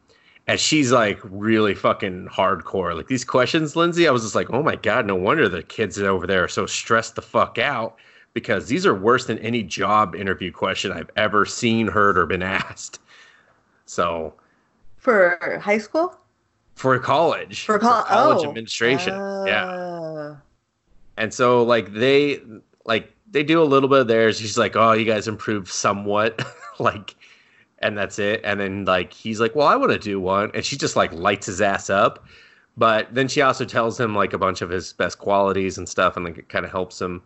and she's like really fucking hardcore. Like these questions, Lindsay, I was just like, oh my god, no wonder the kids over there are so stressed the fuck out because these are worse than any job interview question I've ever seen, heard, or been asked. So For high school? for college, For, col- college oh. administration, yeah. Oh. And so like they like they do a little bit of theirs. She's like, "Oh, you guys improved somewhat," <laughs> like, and that's it. And then like he's like, "Well, I want to do one," and she just like lights his ass up. But then she also tells him like a bunch of his best qualities and stuff, and like it kind of helps him.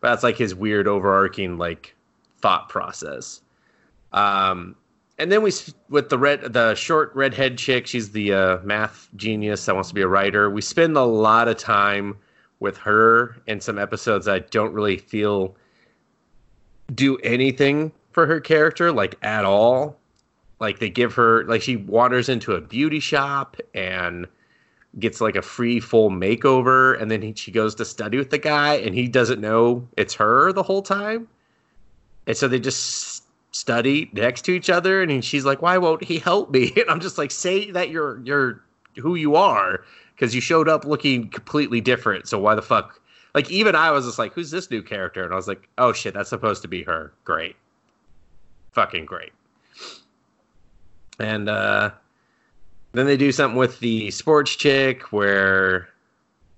But that's like his weird overarching like thought process. Um, and then we with the red the short redhead chick. She's the uh, math genius that wants to be a writer. We spend a lot of time with her in some episodes I don't really feel do anything for her character, like at all. Like they give her like she wanders into a beauty shop and gets like a free full makeover, and then he, she goes to study with the guy, and he doesn't know it's her the whole time, and so they just study next to each other, and she's like, "Why won't he help me?" <laughs> And I'm just like, "Say that you're you're who you are." because you showed up looking completely different. So why the fuck? Like even I was just like, who's this new character? And I was like, oh shit, that's supposed to be her. Great, fucking great. And uh, then they do something with the sports chick where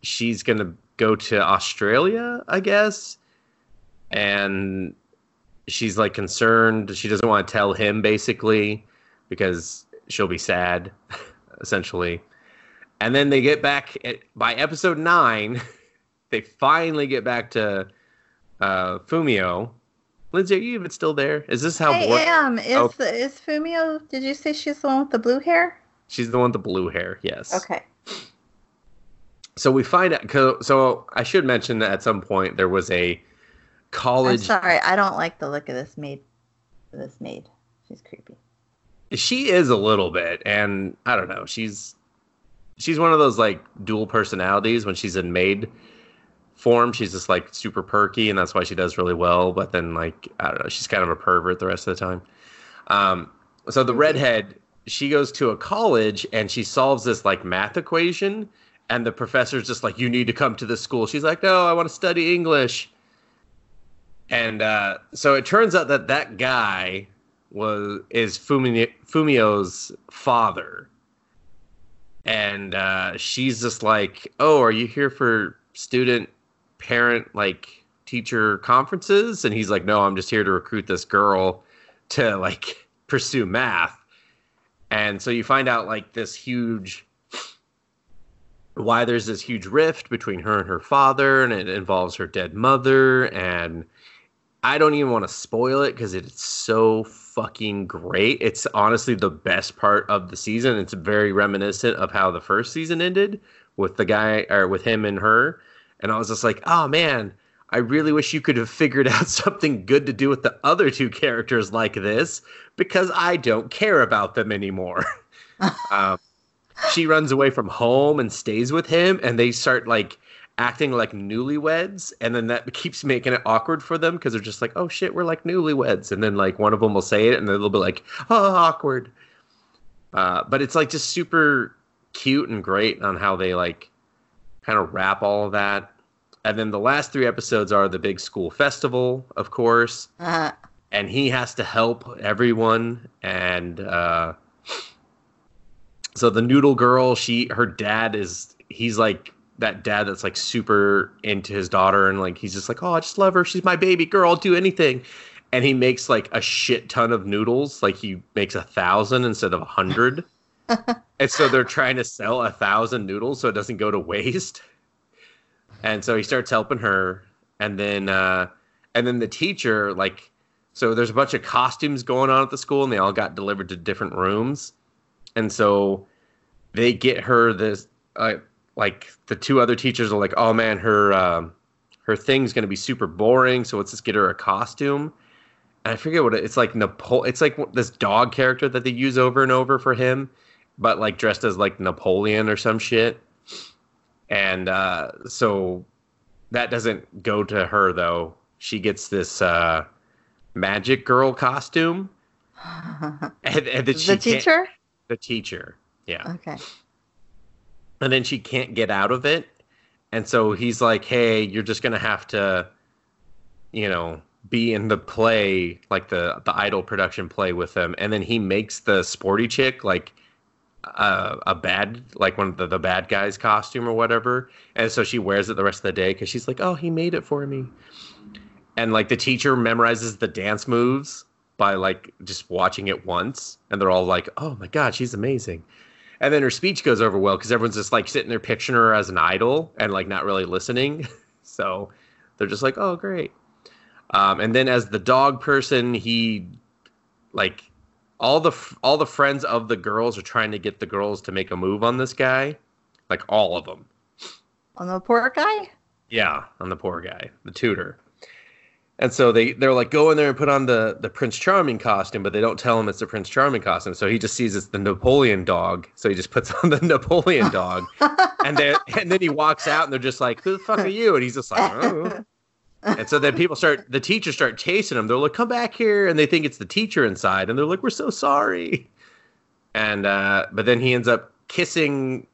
she's gonna go to Australia, I guess, and she's like concerned. She doesn't want to tell him basically because she'll be sad, <laughs> essentially. And then they get back at, by episode nine. <laughs> They finally get back to uh, Fumino. Lindsay, are you even still there? Is this how I Bor- am. Is, Oh. is Fumino, did you say she's the one with the blue hair? She's the one with the blue hair? Yes. Okay. So we find out. So I should mention that at some point there was a I'm college. sorry. I don't like the look of this maid. This maid. She's creepy. She is a little bit, and I don't know. She's she's one of those like dual personalities. When she's in maid form, she's just like super perky, and that's why she does really well. But then like I don't know, she's kind of a pervert the rest of the time. Um, so the redhead, she goes to a college and she solves this like math equation, and the professor's just like, "You need to come to this school." She's like, "No, I want to study English." and uh, so it turns out that that guy was is Fumi, Fumino's father, and uh, she's just like, "Oh, are you here for student parent like teacher conferences?" And he's like, "No, I'm just here to recruit this girl to like pursue math." And so you find out like this huge why there's this huge rift between her and her father, and it involves her dead mother. And I don't even want to spoil it because it's so fucking great. It's honestly the best part of the season. It's very reminiscent of how the first season ended with the guy or with him and her. And I was just like, oh man, I really wish you could have figured <laughs> out something good to do with the other two characters like this because I don't care about them anymore. <laughs> um, she runs away from home and stays with him, and they start like acting like newlyweds, and then that keeps making it awkward for them because they're just like, "Oh shit, we're like newlyweds," and then like one of them will say it, and they'll be like, "Oh, awkward." Uh, but it's like just super cute and great on how they like kind of wrap all of that. And then the last three episodes are the big school festival, of course, Uh, and he has to help everyone. And uh, so the noodle girl, she her dad is he's like that dad that's like super into his daughter and like he's just like, oh, I just love her. She's my baby girl. I'll do anything. And he makes like a shit ton of noodles. Like he makes a thousand instead of a hundred. <laughs> and so they're trying to sell a thousand noodles so it doesn't go to waste. And so he starts helping her, and then uh, and then the teacher like so there's a bunch of costumes going on at the school, and they all got delivered to different rooms, and so they get her this uh, like the two other teachers are like, oh man, her um, her thing's gonna be super boring, so let's just get her a costume. And I forget what it, it's like. Napo- it's like this dog character that they use over and over for him, but like dressed as like Napoleon or some shit. And uh, so that doesn't go to her though. She gets this uh, magic girl costume, <laughs> and, and the teacher? the teacher, yeah Okay. and then she can't get out of it and so he's like hey you're just gonna have to you know be in the play like the the idol production play with them and then he makes the sporty chick like uh, a bad like one of the, the bad guy's costume or whatever and so she wears it the rest of the day because she's like oh he made it for me and like the teacher memorizes the dance moves by like just watching it once and they're all like oh my god she's amazing and then her speech goes over well because everyone's just like sitting there picturing her as an idol and like not really listening. <laughs> so they're just like, oh, great. Um, and then as the dog person, he like all the all the friends of the girls are trying to get the girls to make a move on this guy, like all of them. On the poor guy? Yeah, on the poor guy, the tutor. And so they they're like go in there and put on the the Prince Charming costume, but they don't tell him it's the Prince Charming costume. So he just sees it's the Napoleon dog. So he just puts <laughs> on the Napoleon dog, <laughs> and then and then he walks out, and they're just like, "Who the fuck are you?" And he's just like, "Oh." <laughs> And so then people start, the teachers start chasing them. They're like, "Come back here!" And they think it's the teacher inside, and they're like, "We're so sorry." And uh, but then he ends up kissing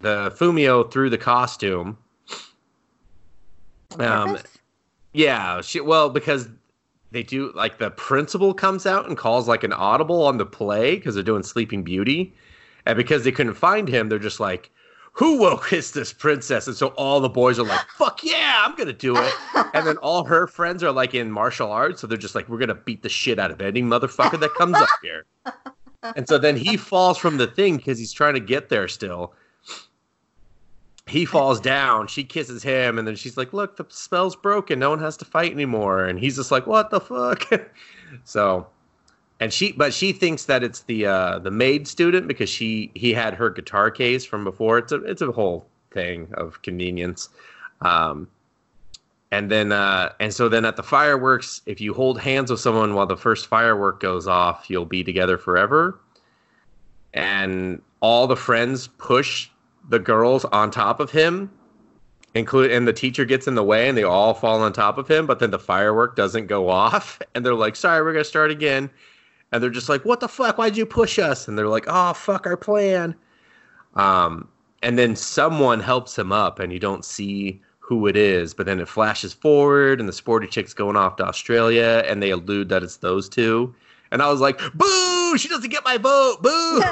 the Fumino through the costume. Um. Yeah, she well because they do like the principal comes out and calls like an audible on the play because they're doing Sleeping Beauty, and because they couldn't find him, they're just like, "Who will kiss this princess?" And so all the boys are like, "Fuck yeah, I'm gonna do it!" And then all her friends are like in martial arts, so they're just like, "We're gonna beat the shit out of any motherfucker that comes up here." And so then he falls from the thing because he's trying to get there still. He falls down. She kisses him, and then she's like, "Look, the spell's broken. No one has to fight anymore." And he's just like, "What the fuck?" <laughs> so, and she, but she thinks that it's the uh, the maid student because she he had her guitar case from before. It's a it's a whole thing of convenience. Um, and then uh, and so then at the fireworks, if you hold hands with someone while the first firework goes off, you'll be together forever. And all the friends push the girls on top of him, include and the teacher gets in the way, and they all fall on top of him. But then the firework doesn't go off, <laughs> and they're like, "Sorry, we're gonna start again." And they're just like, "What the fuck? Why'd you push us?" And they're like, "Oh fuck our plan." Um, and then someone helps him up, and you don't see who it is, but then it flashes forward and the sporty chick's going off to Australia and they allude that it's those two. And I was like, boo, she doesn't get my vote, boo.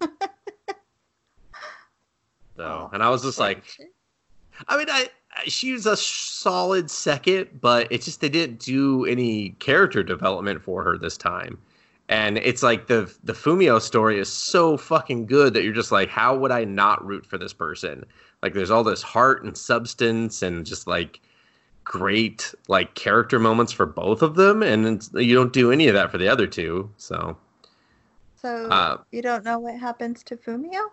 <laughs> so, and I was just like, I mean, I, I she was a solid second, but it's just they didn't do any character development for her this time. And it's like the the Fumino story is so fucking good that you're just like, how would I not root for this person? Like, there's all this heart and substance, and just like great like character moments for both of them, and it's- you don't do any of that for the other two. So So Uh, you don't know what happens to Fumino?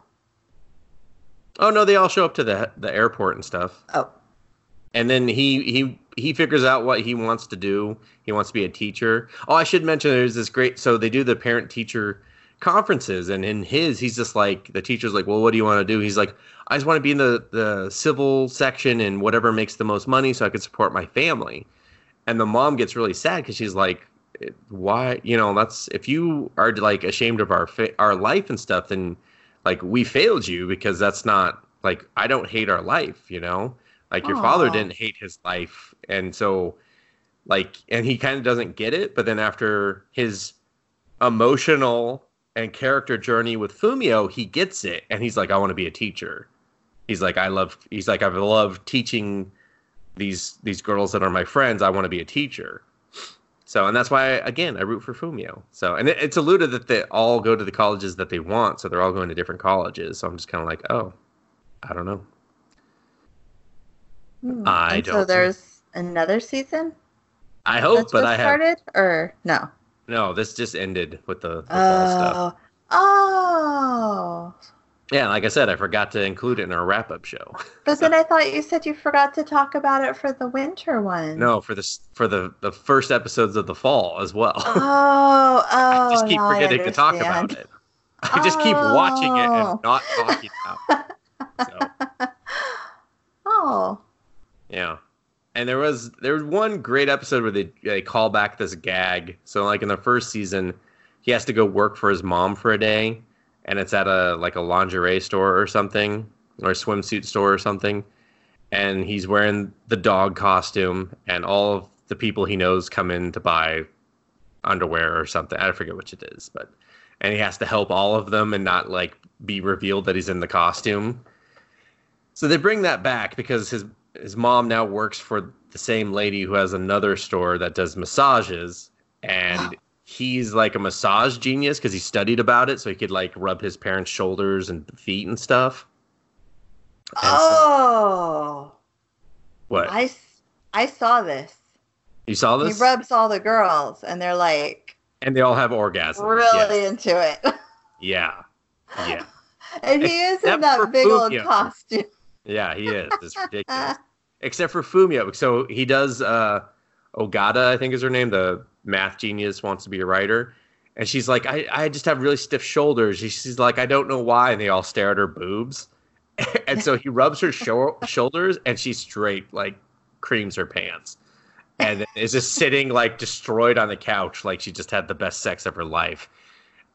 Oh no, they all show up to the the airport and stuff. Oh. And then he he he figures out what he wants to do. He wants to be a teacher. Oh, I should mention there's this great so they do the parent teacher conferences and in his he's just like the teacher's like, "Well, what do you want to do?" He's like, "I just want to be in the the civil section and whatever makes the most money so I could support my family." And the mom gets really sad cuz she's like, "Why, you know, that's if you are like ashamed of our fa- our life and stuff then like we failed you because that's not like I don't hate our life, you know? Like your father didn't hate his life. And so like and he kind of doesn't get it, but then after his emotional and character journey with Fumino, he gets it and he's like I want to be a teacher. He's like I love he's like I love teaching these these girls that are my friends. I want to be a teacher. So, and that's why, again, I root for Fumino. So, and it, it's alluded that they all go to the colleges that they want. So they're all going to different colleges. So I'm just kind of like, oh, I don't know. Hmm. I don't So there's another season I hope, but I have started, or no? no. This just ended with the, fall stuff. Oh, oh. Yeah, like I said, I forgot to include it in our wrap up show. <laughs> But then I thought you said you forgot to talk about it for the winter one. no, for this for the the first episodes of the fall as well. Oh, <laughs> oh. I just keep forgetting to talk about it. I just keep watching it Oh. and not talking about it. <laughs> So. Oh. Yeah. And there was there was one great episode where they they call back this gag. So like in the first season, he has to go work for his mom for a day, and it's at a like a lingerie store or something, or a swimsuit store or something. And he's wearing the dog costume, and all of the people he knows come in to buy underwear or something. I forget which it is, but and he has to help all of them and not like be revealed that he's in the costume. So they bring that back because his his mom now works for the same lady who has another store that does massages and <gasps> he's like a massage genius because he studied about it so he could like rub his parents shoulders and feet and stuff And so- Oh. what i saw this. you saw this? He rubs all the girls, and they're like and they all have orgasms really Yes. into it. <laughs> yeah yeah and he is in that big old costume. Yeah he is it's ridiculous <laughs> except for Fumino. So he does uh Ogata, I think is her name, the math genius wants to be a writer. And she's like, I, I just have really stiff shoulders. She's like, I don't know why. And they all stare at her boobs. <laughs> and so he rubs her sho- shoulders and she straight like creams her pants. And is just sitting like destroyed on the couch, like she just had the best sex of her life.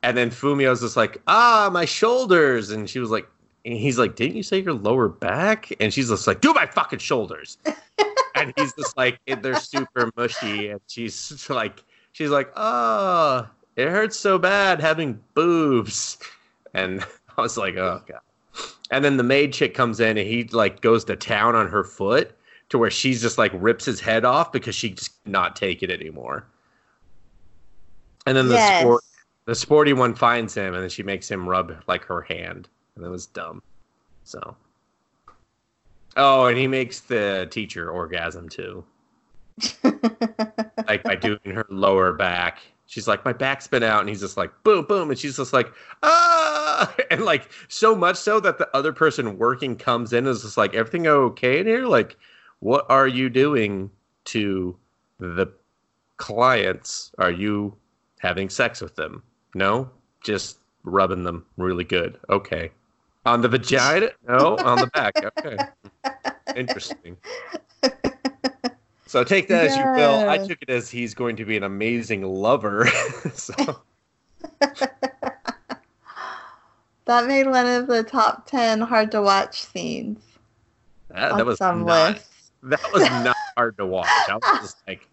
And then Fumino's just like, ah, my shoulders. And she was like, and he's like, didn't you say your lower back? And she's just like, do my fucking shoulders. <laughs> and he's just like, they're super mushy. And she's <laughs> like, she's like, oh, it hurts so bad having boobs. And <laughs> I was like, oh god. And then the maid chick comes in and he like goes to town on her foot to where she's just like rips his head off because she just cannot take it anymore. And then the yes. sport the sporty one finds him and then she makes him rub like her hand and it was dumb. So. Oh and he makes the teacher orgasm too. <laughs> Like by doing her lower back. She's like my back's been out. And he's just like boom boom. And she's just like ah! <laughs> And like so much so that the other person working comes in and is just like everything okay in here? Like what are you doing to the clients? Are you having sex with them? No? Just rubbing them really good. Okay on the vagina? No on the back. <laughs> Okay. Interesting. So take that as you will. I took it as he's going to be an amazing lover. <laughs> So. <laughs> That made one of the top 10 hard to watch scenes. That, that was some not, lists. that was not hard to watch. I was just like,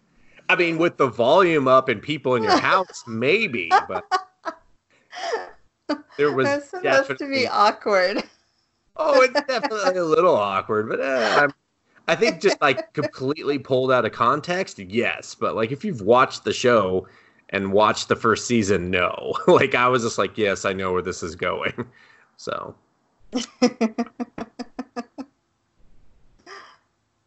I mean, with the volume up and people in your house, maybe, but there was It's supposed to be awkward. Oh, it's definitely a little awkward, but uh, I'm, I think just like completely pulled out of context, yes. But like if you've watched the show and watched the first season, no. <laughs> like I was just like, yes, I know where this is going. So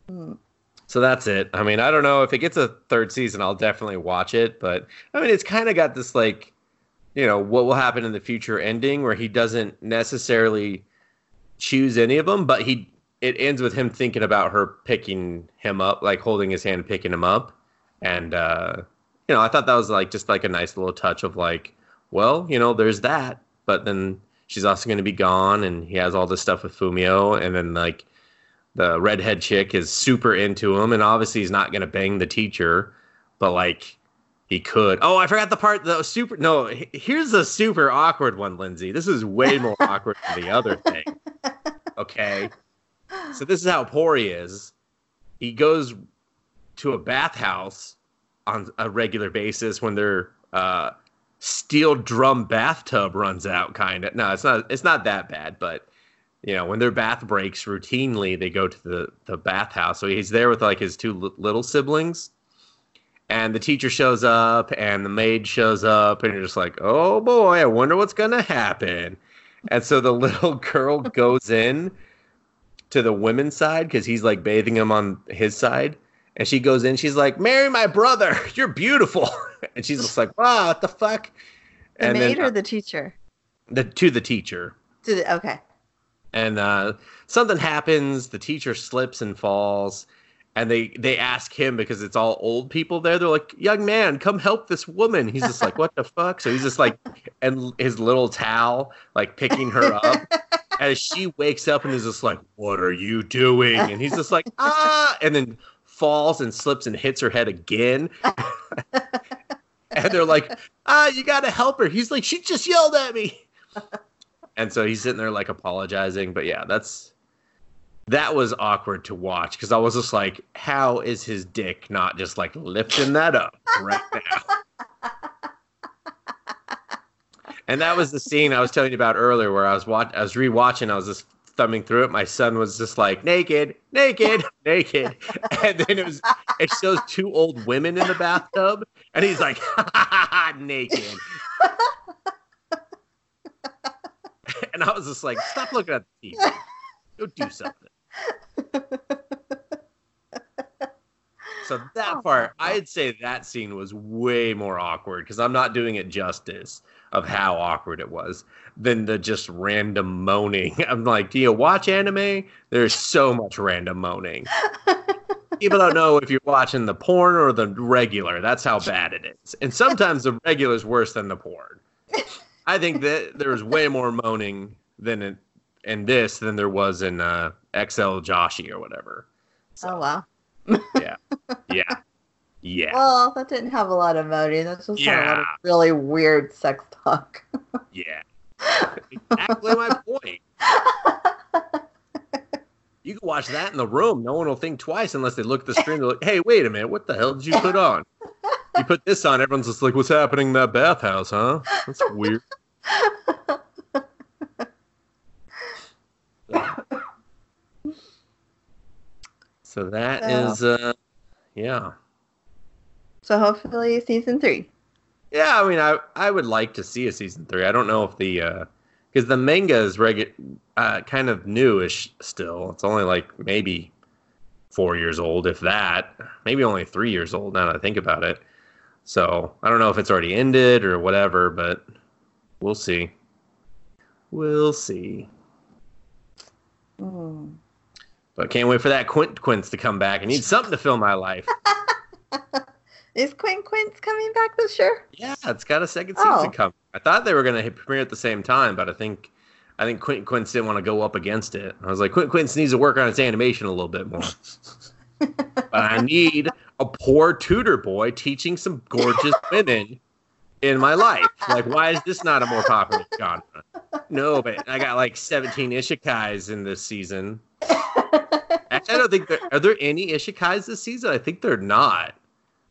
Hmm. <laughs> so that's it. I mean, I don't know if it gets a third season, I'll definitely watch it. But I mean, it's kind of got this like, you know, what will happen in the future ending where he doesn't necessarily choose any of them, but he it ends with him thinking about her picking him up, like holding his hand, picking him up, and uh, you know, I thought that was like just like a nice little touch of like, well, you know, there's that, but then she's also going to be gone, and he has all this stuff with Fumino, and then like the redhead chick is super into him, and obviously he's not going to bang the teacher, but like he could. Oh, I forgot the part. The super. No, here's the super awkward one, Lindsay. This is way more awkward than the other thing. <laughs> Okay. So this is how poor he is. He goes to a bathhouse on a regular basis when their uh, steel drum bathtub runs out. Kind of. No, it's not. It's not that bad, but you know when their bath breaks routinely, they go to the the bathhouse. So he's there with like his two li- little siblings. And the teacher shows up, and the maid shows up, and you're just like, "Oh boy, I wonder what's gonna happen." And so the <laughs> little girl goes in to the women's side because he's like bathing him on his side. And she goes in, she's like, Marry my brother. <laughs> You're beautiful. <laughs> And she's just like, Wow, what the fuck? The and maid then or the teacher? the to the teacher. To the, okay. And uh, something happens, the teacher slips and falls, and they they ask him because it's all old people there. They're like, "Young man, come help this woman." He's just like, "What the fuck?" So he's just like, and his little towel, like picking her up, <laughs> as she wakes up and is just like, "What are you doing?" And he's just like, "Ah!" and then falls and slips and hits her head again. <laughs> and they're like, "Ah, you gotta help her." He's like, "She just yelled at me." and so he's sitting there like apologizing. But yeah, that's that was awkward to watch because I was just like, "How is his dick not just like lifting that up right now?" <laughs> And that was the scene I was telling you about earlier, where I was watch, I was rewatching. I was just thumbing through it. My son was just like, "Naked, naked, <laughs> naked," and then it was it shows two old women in the bathtub, and he's like, <laughs> "Naked." and I was just like, "Stop looking at the TV. Go do something." So <laughs> that part, I'd say that scene was way more awkward because I'm not doing it justice of how awkward it was than the just random moaning. <laughs> I'm like, do you watch anime? There's so much random moaning. <laughs> People don't know if you're watching the porn or the regular. That's how bad it is. And sometimes the regular is worse than the porn. I think that there's way more moaning than in, in this than there was in uh, XL Joshi or whatever. Oh wow. Yeah. Yeah. Yeah. Well, that didn't have a lot of moaning. That's just had a lot of really weird sex talk. Yeah. <laughs> Exactly my point. You can watch that in the room. No one will think twice unless they look at the screen. They're like, hey, wait a minute. What the hell did you put on? You put this on. Everyone's just like, what's happening in that bathhouse, huh? That's weird. <laughs> So that So- is, uh, yeah. so hopefully season three. Yeah, I mean, I I would like to see a season three. I don't know if the because the manga is regu- uh, kind of newish still. It's only like maybe four years old, if that. Maybe only three years old now that I think about it. So I don't know if it's already ended or whatever, but we'll see. We'll see. Hmm. But can't wait for that Quint Quince to come back. I need something to fill my life. <laughs> Is Quint Quince coming back this year? Yeah, it's got a second season Oh. coming. I thought they were going to premiere at the same time, but I think I think Quentin Quince didn't want to go up against it. I was like, Quint Quince needs to work on its animation a little bit more. <laughs> but I need a poor tutor boy teaching some gorgeous <laughs> women in my life. Like, why is this not a more popular genre? No, but I got like 17 isekais in this season. <laughs> I don't think there are there any Isekais this season. I think they're not.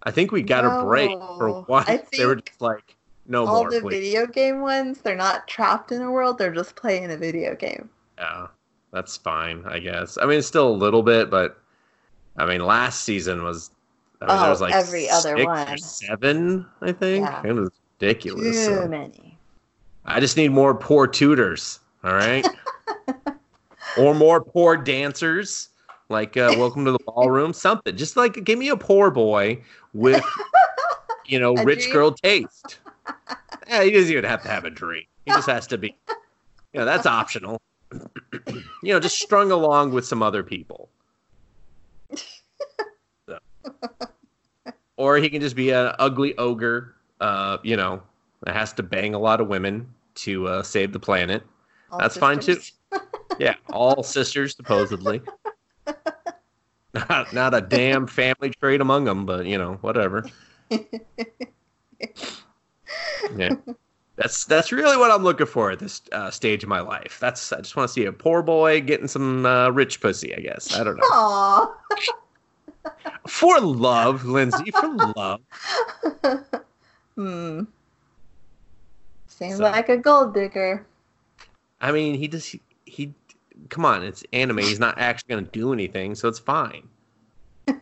I think we got a break for No. once. <laughs> They were just like, no All more, the please. video game ones, they're not trapped in a world, they're just playing a video game. Yeah, that's fine, I guess. I mean, it's still a little bit, but I mean, last season was. I mean, there Oh, was like every other one. seven, I think. Yeah. It was ridiculous. Too so. many. I just need more poor tutors. All right. <laughs> or more poor dancers. Like uh, welcome to the ballroom, something. Just like give me a poor boy with, <laughs> you know, A rich dream? girl taste. yeah, he doesn't even have to have a dream. He just has to be. You know, that's optional. <clears throat> you know, just strung along with some other people. So. <laughs> Or he can just be an ugly ogre. Uh, you know, that has to bang a lot of women to uh, save the planet. All That's fine, too. <laughs> Yeah, all sisters supposedly. Not, not a damn family trait among them, but you know, whatever. Yeah, that's that's really what I'm looking for at this uh, stage of my life. That's I just want to see a poor boy getting some uh, rich pussy. I guess I don't know Aw. <laughs> for love, Lindsay, for love. hmm. Seems So- like a gold digger. I mean, he just he, he come on, it's anime. He's not actually gonna do anything, so it's fine. <laughs>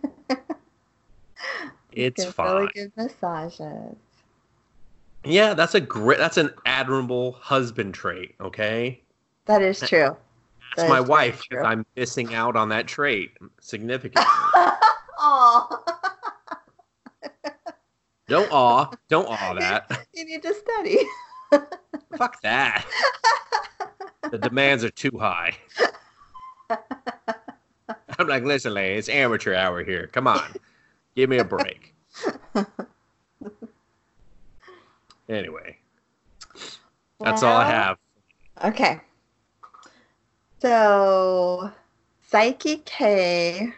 It's fine. Really good massages. Yeah, that's a great. That's an admirable husband trait. Okay, That is true. that's That my wife. true. I'm missing out on that trait significantly. <laughs> Aw. don't awe. Don't awe <laughs> that. you need to study. Fuck that. The demands are too high. <laughs> I'm like, listen, lady, it's amateur hour here. Come on, give me a break. <laughs> Anyway, that's all I have. Okay. So, Saiki K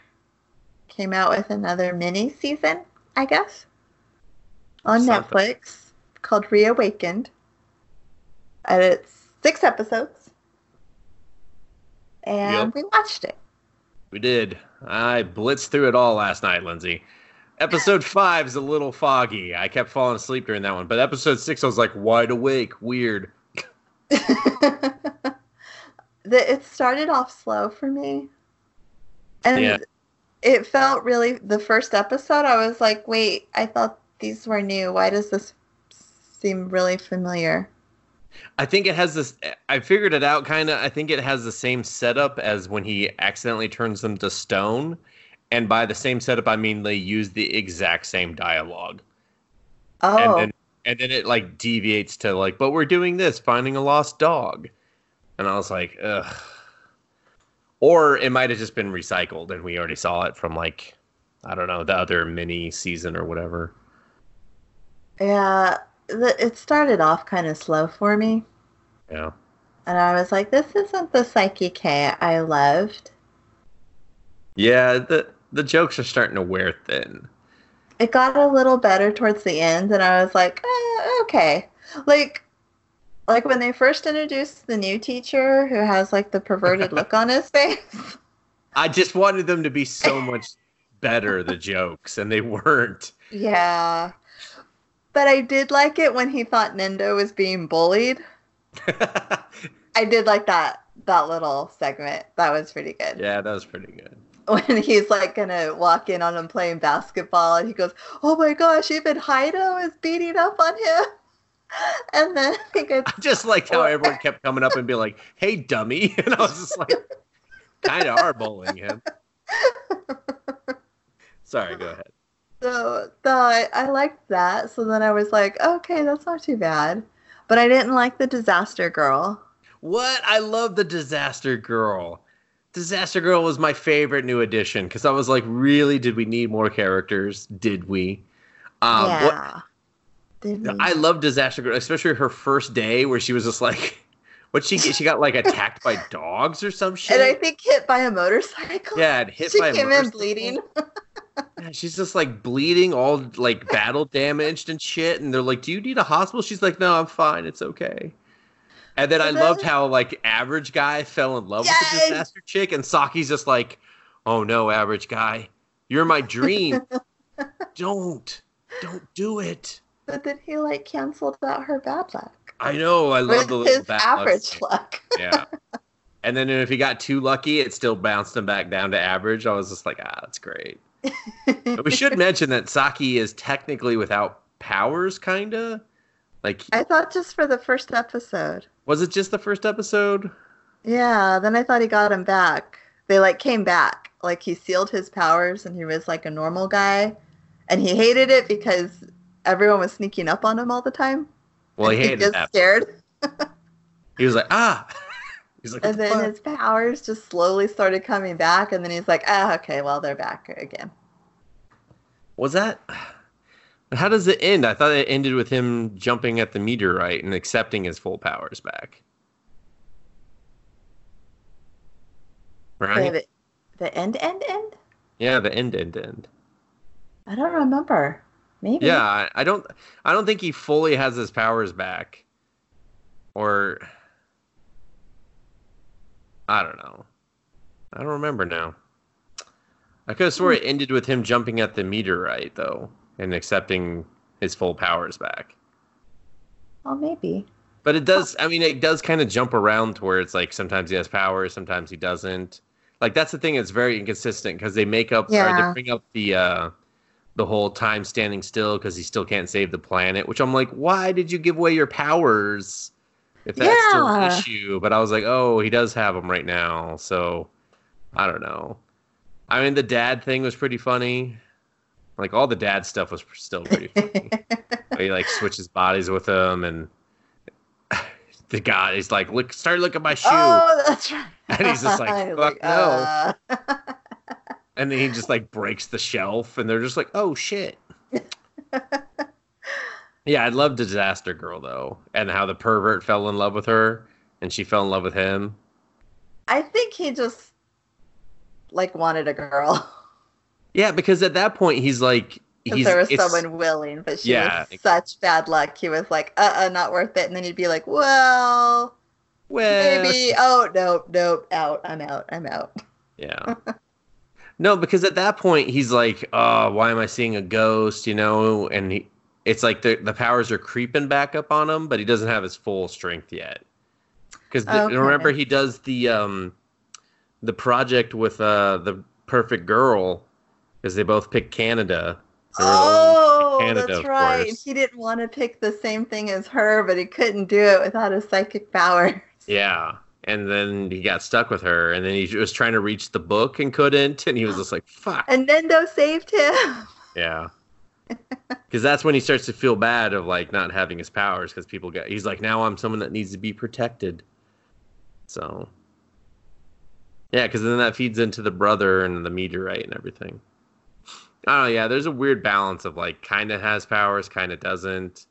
came out with another mini season, I guess, on Something. Netflix called Reawakened. And it's six episodes. And Yep. we watched it. We did. I blitzed through it all last night, Lindsay. Episode <laughs> five is a little foggy. I kept falling asleep during that one, but episode six, I was like wide awake. Weird. <laughs> the, it started off slow for me. And Yeah. it felt really, the first episode, I was like, wait, I thought these were new. Why does this seem really familiar? I think it has this. I figured it out kind of. I think it has the same setup as when he accidentally turns them to stone. And by the same setup, I mean they use the exact same dialogue. Oh, And then and then it like deviates to like, but we're doing this, finding a lost dog. And I was like, ugh. Or it might have just been recycled and we already saw it from like, I don't know, the other mini season or whatever. yeah. The, it started off kind of slow for me. Yeah. And I was like, this isn't the Saiki K I loved. Yeah, the the jokes are starting to wear thin. It got a little better towards the end, and I was like, eh, okay. Like, like when they first introduced the new teacher who has like the perverted look on his <laughs> face. I just wanted them to be so <laughs> much better, the jokes, and they weren't. Yeah. But I did like it when he thought Nendo was being bullied. <laughs> I did like that that little segment. That was pretty good. yeah, that was pretty good. When he's like gonna walk in on him playing basketball and he goes, Oh my gosh, even Kaido is beating up on him. <laughs> And then he goes, I just liked how <laughs> everyone kept coming up and be like, "Hey, dummy," and I was just like, "Kind of are bullying him." Sorry, go ahead. So the, I, liked that. So then I was like, okay, that's not too bad. But I didn't like the disaster girl. What? I love the Disaster Girl. Disaster Girl was my favorite new addition because I was like, really? Did we need more characters? Did we? Um, what- yeah. Did we? I love Disaster Girl, especially her first day where she was just like, <laughs> what she? She got like attacked by dogs or some shit. <laughs> and I think hit by a motorcycle. yeah, and hit she by a came in bleeding. <laughs> She's just like bleeding, all like battle damaged and shit. And they're like, "Do you need a hospital?" She's like, "No, I'm fine. It's okay." And then I loved how like average guy fell in love with the disaster chick, and Saiki's just like, oh no, average guy, you're my dream. <laughs> don't, don't do it. But then he like canceled out her bad luck. I know. I love the little his bad average thing. luck. Yeah. And then if he got too lucky, it still bounced him back down to average. I was just like, ah, that's great. We should mention that Saiki is technically without powers, kinda. Like, I thought just for the first episode. was it just the first episode? Yeah, then I thought he got him back. They like came back. Like he sealed his powers and he was like a normal guy. And he hated it because everyone was sneaking up on him all the time. Well, he <laughs> hated just that. scared. <laughs> He was like, ah. He's like, And then fuck?" his powers just slowly started coming back. And then he's like, ah, okay, well, they're back again. was that? <sighs> How does it end? I thought it ended with him jumping at the meteorite and accepting his full powers back. Right? The, the end, end, end? Yeah, the end, end, end. I don't remember. Maybe. Yeah, I don't. I don't think he fully has his powers back, or I don't know. I don't remember now. I could have swore it ended with him jumping at the meteorite though and accepting his full powers back. Well, maybe. But it does. I mean, it does kind of jump around to where it's like sometimes he has powers, sometimes he doesn't. Like that's the thing. It's very inconsistent because they make up or they bring up the uh, the whole time standing still because he still can't save the planet. Which I'm like, why did you give away your powers if that's still an issue? But I was like, oh, he does have them right now, so I don't know. I mean, the dad thing was pretty funny. Like all the dad stuff was still pretty funny. <laughs> he like switches bodies with him and <laughs> the guy is like look start looking at my shoe Oh, that's right. And he's just like, <laughs> "Fuck no." uh, and then he just like breaks the shelf and they're just like oh shit yeah i love disaster girl though and how the pervert fell in love with her and she fell in love with him I think he just like wanted a girl. <laughs> yeah because at that point he's like he's there was someone willing, but she Yeah. was such bad luck. He was like, uh uh not worth it. And then he'd be like, well, well, maybe. Oh, nope, nope, out. I'm out. I'm out. Yeah. <laughs> no, because at that point he's like, "Oh, why am I seeing a ghost?" You know, and he, it's like the the powers are creeping back up on him, but he doesn't have his full strength yet. Because Okay. remember, he does the um the project with uh the perfect girl because they both pick Canada. They were the only ones Oh, Canada, that's right. He didn't want to pick the same thing as her, but he couldn't do it without his psychic power. Yeah. And then he got stuck with her, and then he was trying to reach the book and couldn't, and he was just like, "Fuck." And Nendo saved him. Yeah. <laughs> Because that's when he starts to feel bad of like not having his powers because people get, he's like, now I'm someone that needs to be protected. So, yeah, because then that feeds into the brother and the meteorite and everything. I don't know. Yeah, there's a weird balance of like kind of has powers, kind of doesn't.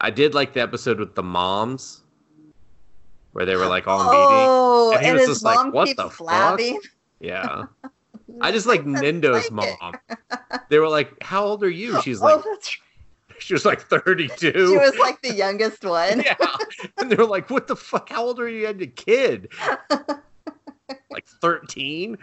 I did like the episode with the moms where they were like all meeting. Oh, And and, his just like, mom "What keeps the fuck?" Yeah. <laughs> I just like Nendo's psychic. mom. They were like, how old are you? She's <laughs> oh, like, that's she was like 32. She was like the youngest one. <laughs> yeah. And they were like, what the fuck? How old are you as a kid? <laughs> like 13?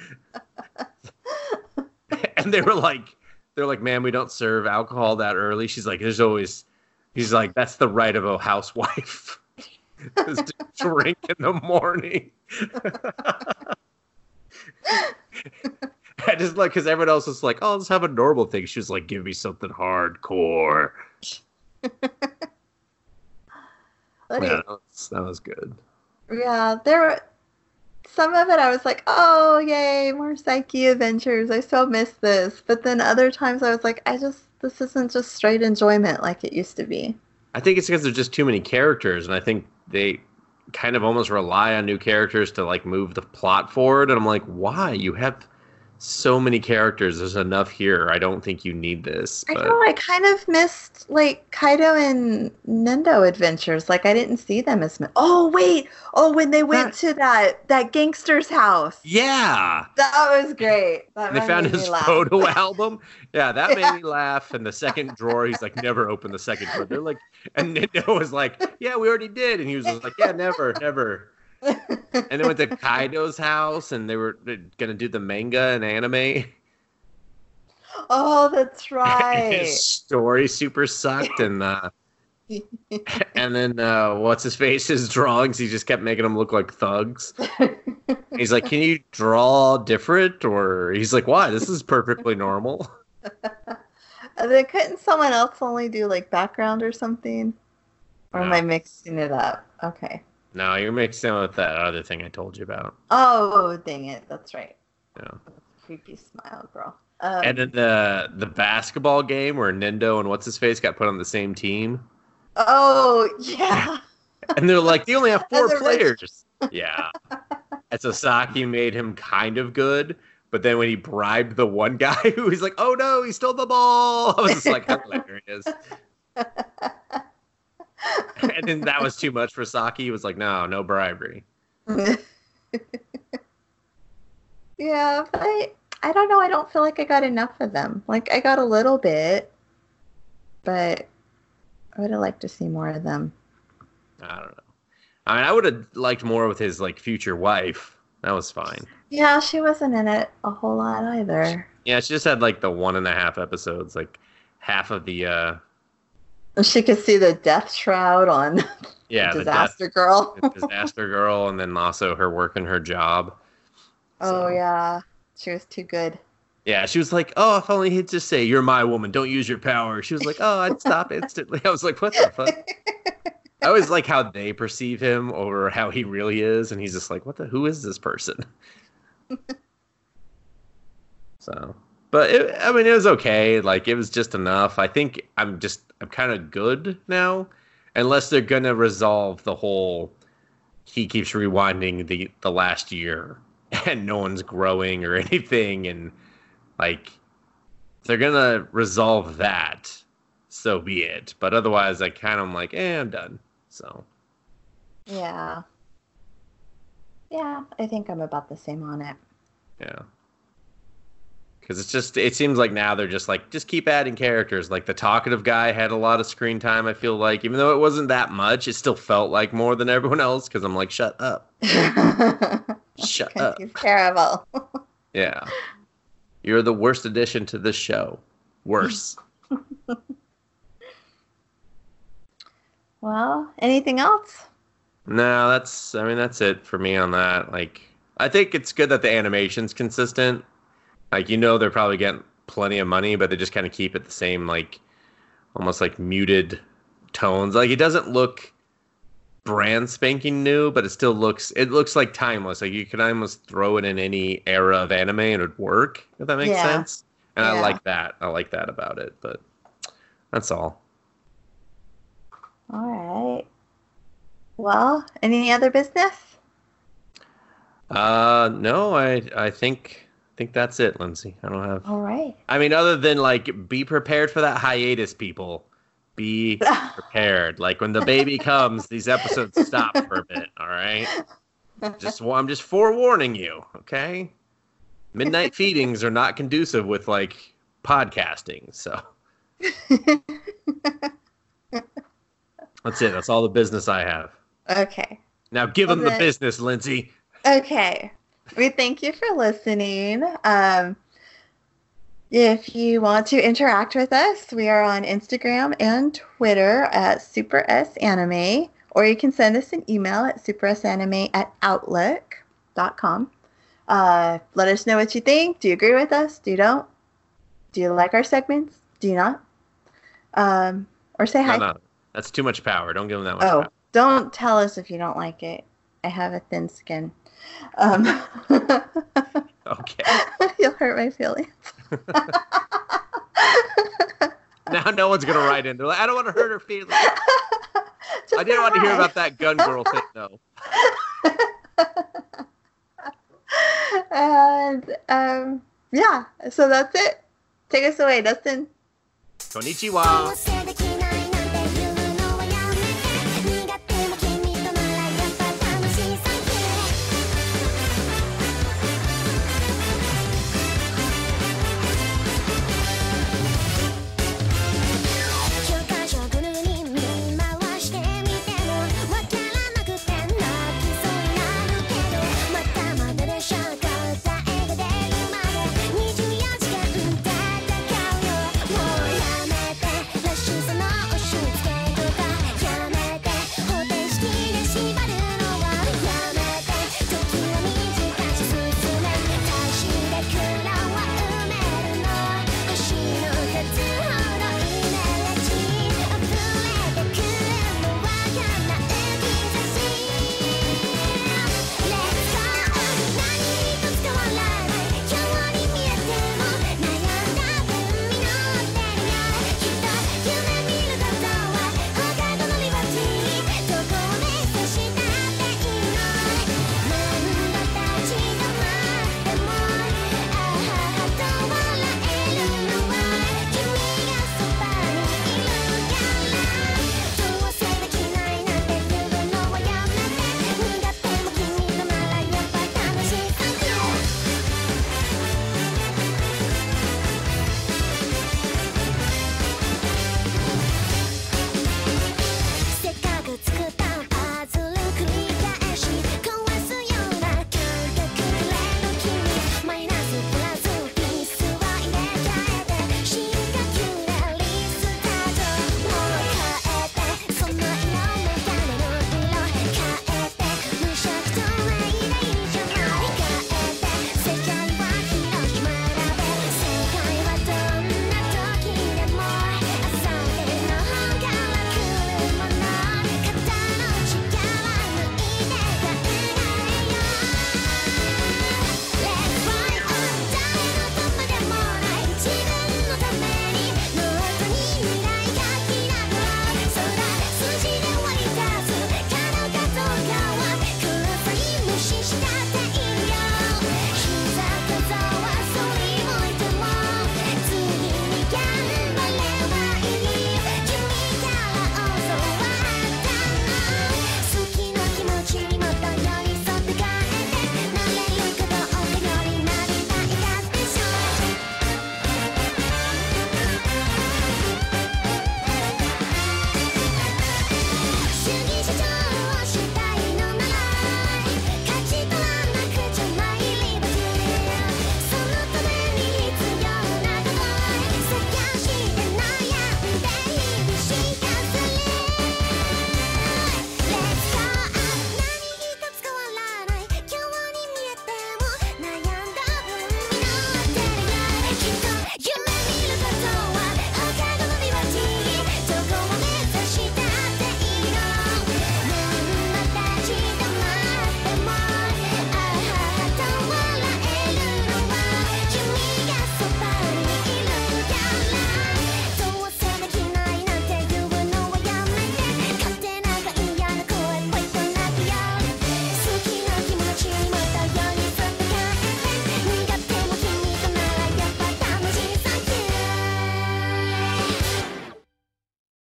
and they were like, they're like, man, we don't serve alcohol that early. She's like, there's always, he's like, that's the right of a housewife. is to drink in the morning. <laughs> I just like because everyone else was like, "Oh, let's have a normal thing." She was like, "Give me something hardcore." <laughs> Yeah, that was, that was good. Yeah, there were some of it I was like, oh, yay, more Saiki adventures. I so miss this. But then other times I was like, I just, this isn't just straight enjoyment like it used to be. I think it's because there's just too many characters, and I think they kind of almost rely on new characters to like move the plot forward. And I'm like, why? You have so many characters. There's enough here. I don't think you need this. I But know, I kind of missed like Kaido and Nendo adventures. Like I didn't see them as much. Oh, wait. Oh, when they went to that, that gangster's house. yeah, That was great. That they found his photo <laughs> album. Yeah, that made me laugh. And the second drawer, he's like, never open the second drawer. They're like, and Nendo was like, yeah, we already did, and he was just like, yeah, never, never. And then went to Kaido's house, and they were gonna do the manga and anime. oh, that's <laughs> right. His story super sucked, and uh, <laughs> and then uh, what's his face? His drawings, he just kept making them look like thugs. <laughs> He's like, "Can you draw different?" Or he's like, "Why? This is perfectly normal." And then couldn't someone else only do like background or something? Or am I mixing it up? Okay. No, you're mixing it with that other thing I told you about. Oh, dang it. That's right. Yeah. Creepy smile, girl. Um, And then the the basketball game where Nendo and what's his face got put on the same team, oh, <laughs> yeah. and they're like, they only have four <laughs> the rich- players. Yeah. And Sasaki made him kind of good, but then when he bribed the one guy <laughs> who was like, "Oh no, he stole the ball," I was just like, "Hilarious." And then that was too much for Saiki. He was like, "No, no bribery." <laughs> yeah, but I, I don't know. I don't feel like I got enough of them. Like, I got a little bit, but I would have liked to see more of them. I don't know. I mean, I would have liked more with his like future wife. That was fine. Yeah, she wasn't in it a whole lot either. Yeah, she just had like the one and a half episodes, like half of the uh She could see the death shroud on <laughs> yeah, the death Disaster Girl. <laughs> disaster girl and then also her work and her job. Oh yeah, she was too good. Yeah, she was like, "Oh, if only he'd just say you're my woman, don't use your power." She was like, "Oh, I'd stop <laughs> instantly." I was like, "What the fuck?" I always like how they perceive him over how he really is, and he's just like, "What the? Who is this person?" so, but it, I mean, it was okay. Like, it was just enough. I think I'm just I'm kind of good now, unless they're gonna resolve the whole. He keeps rewinding the the last year, <laughs> and no one's growing or <laughs> anything, and like if they're gonna resolve that so be it but otherwise i kind of am like eh i'm done so Yeah. Yeah, I think I'm about the same on it. yeah because it's just it seems like now they're just like just keep adding characters like the talkative guy had a lot of screen time i feel like even though it wasn't that much it still felt like more than everyone else because i'm like shut up <laughs> shut up he's terrible. <laughs> yeah you're the worst addition to this show worse <laughs> well, anything else? No, that's I mean that's it for me on that. Like I think it's good that the animation's consistent. Like you know they're probably getting plenty of money, but they just kind of keep it the same like almost like muted tones. Like it doesn't look brand spanking new, but it still looks it looks like timeless. Like you could almost throw it in any era of anime and it would work, if that makes Yeah. sense. And I like that. I like that about it, but that's all. All right. Well, any other business? Uh no, I I think I think that's it, Lindsay. I don't have All right. I mean, other than like, be prepared for that hiatus, people. Be <laughs> prepared. Like when the baby comes, these episodes stop for a bit. All right. Just I'm just forewarning you. Okay. Midnight feedings are not conducive with like podcasting. So that's it. That's all the business I have. okay. Now give them the Okay. business, Lindsay. Okay. We thank you for listening. Um, if you want to interact with us, we are on Instagram and Twitter at Super S Anime, or you can send us an email at supersanime at outlook.com. Uh, let us know what you think. Do you agree with us? Do you don't? Do you like our segments? Do you not? Um, or say hi. No, no, that's too much power. Don't give them that much Oh, power. don't tell us if you don't like it. I have a thin skin. Um, Okay. <laughs> you'll hurt my feelings. <laughs> Now no one's gonna write in. They're like, I don't want to hurt her feelings. <laughs> I didn't want to hear about that gun girl thing though. and um, yeah, so that's it. Take us away, Dustin. Konnichiwa.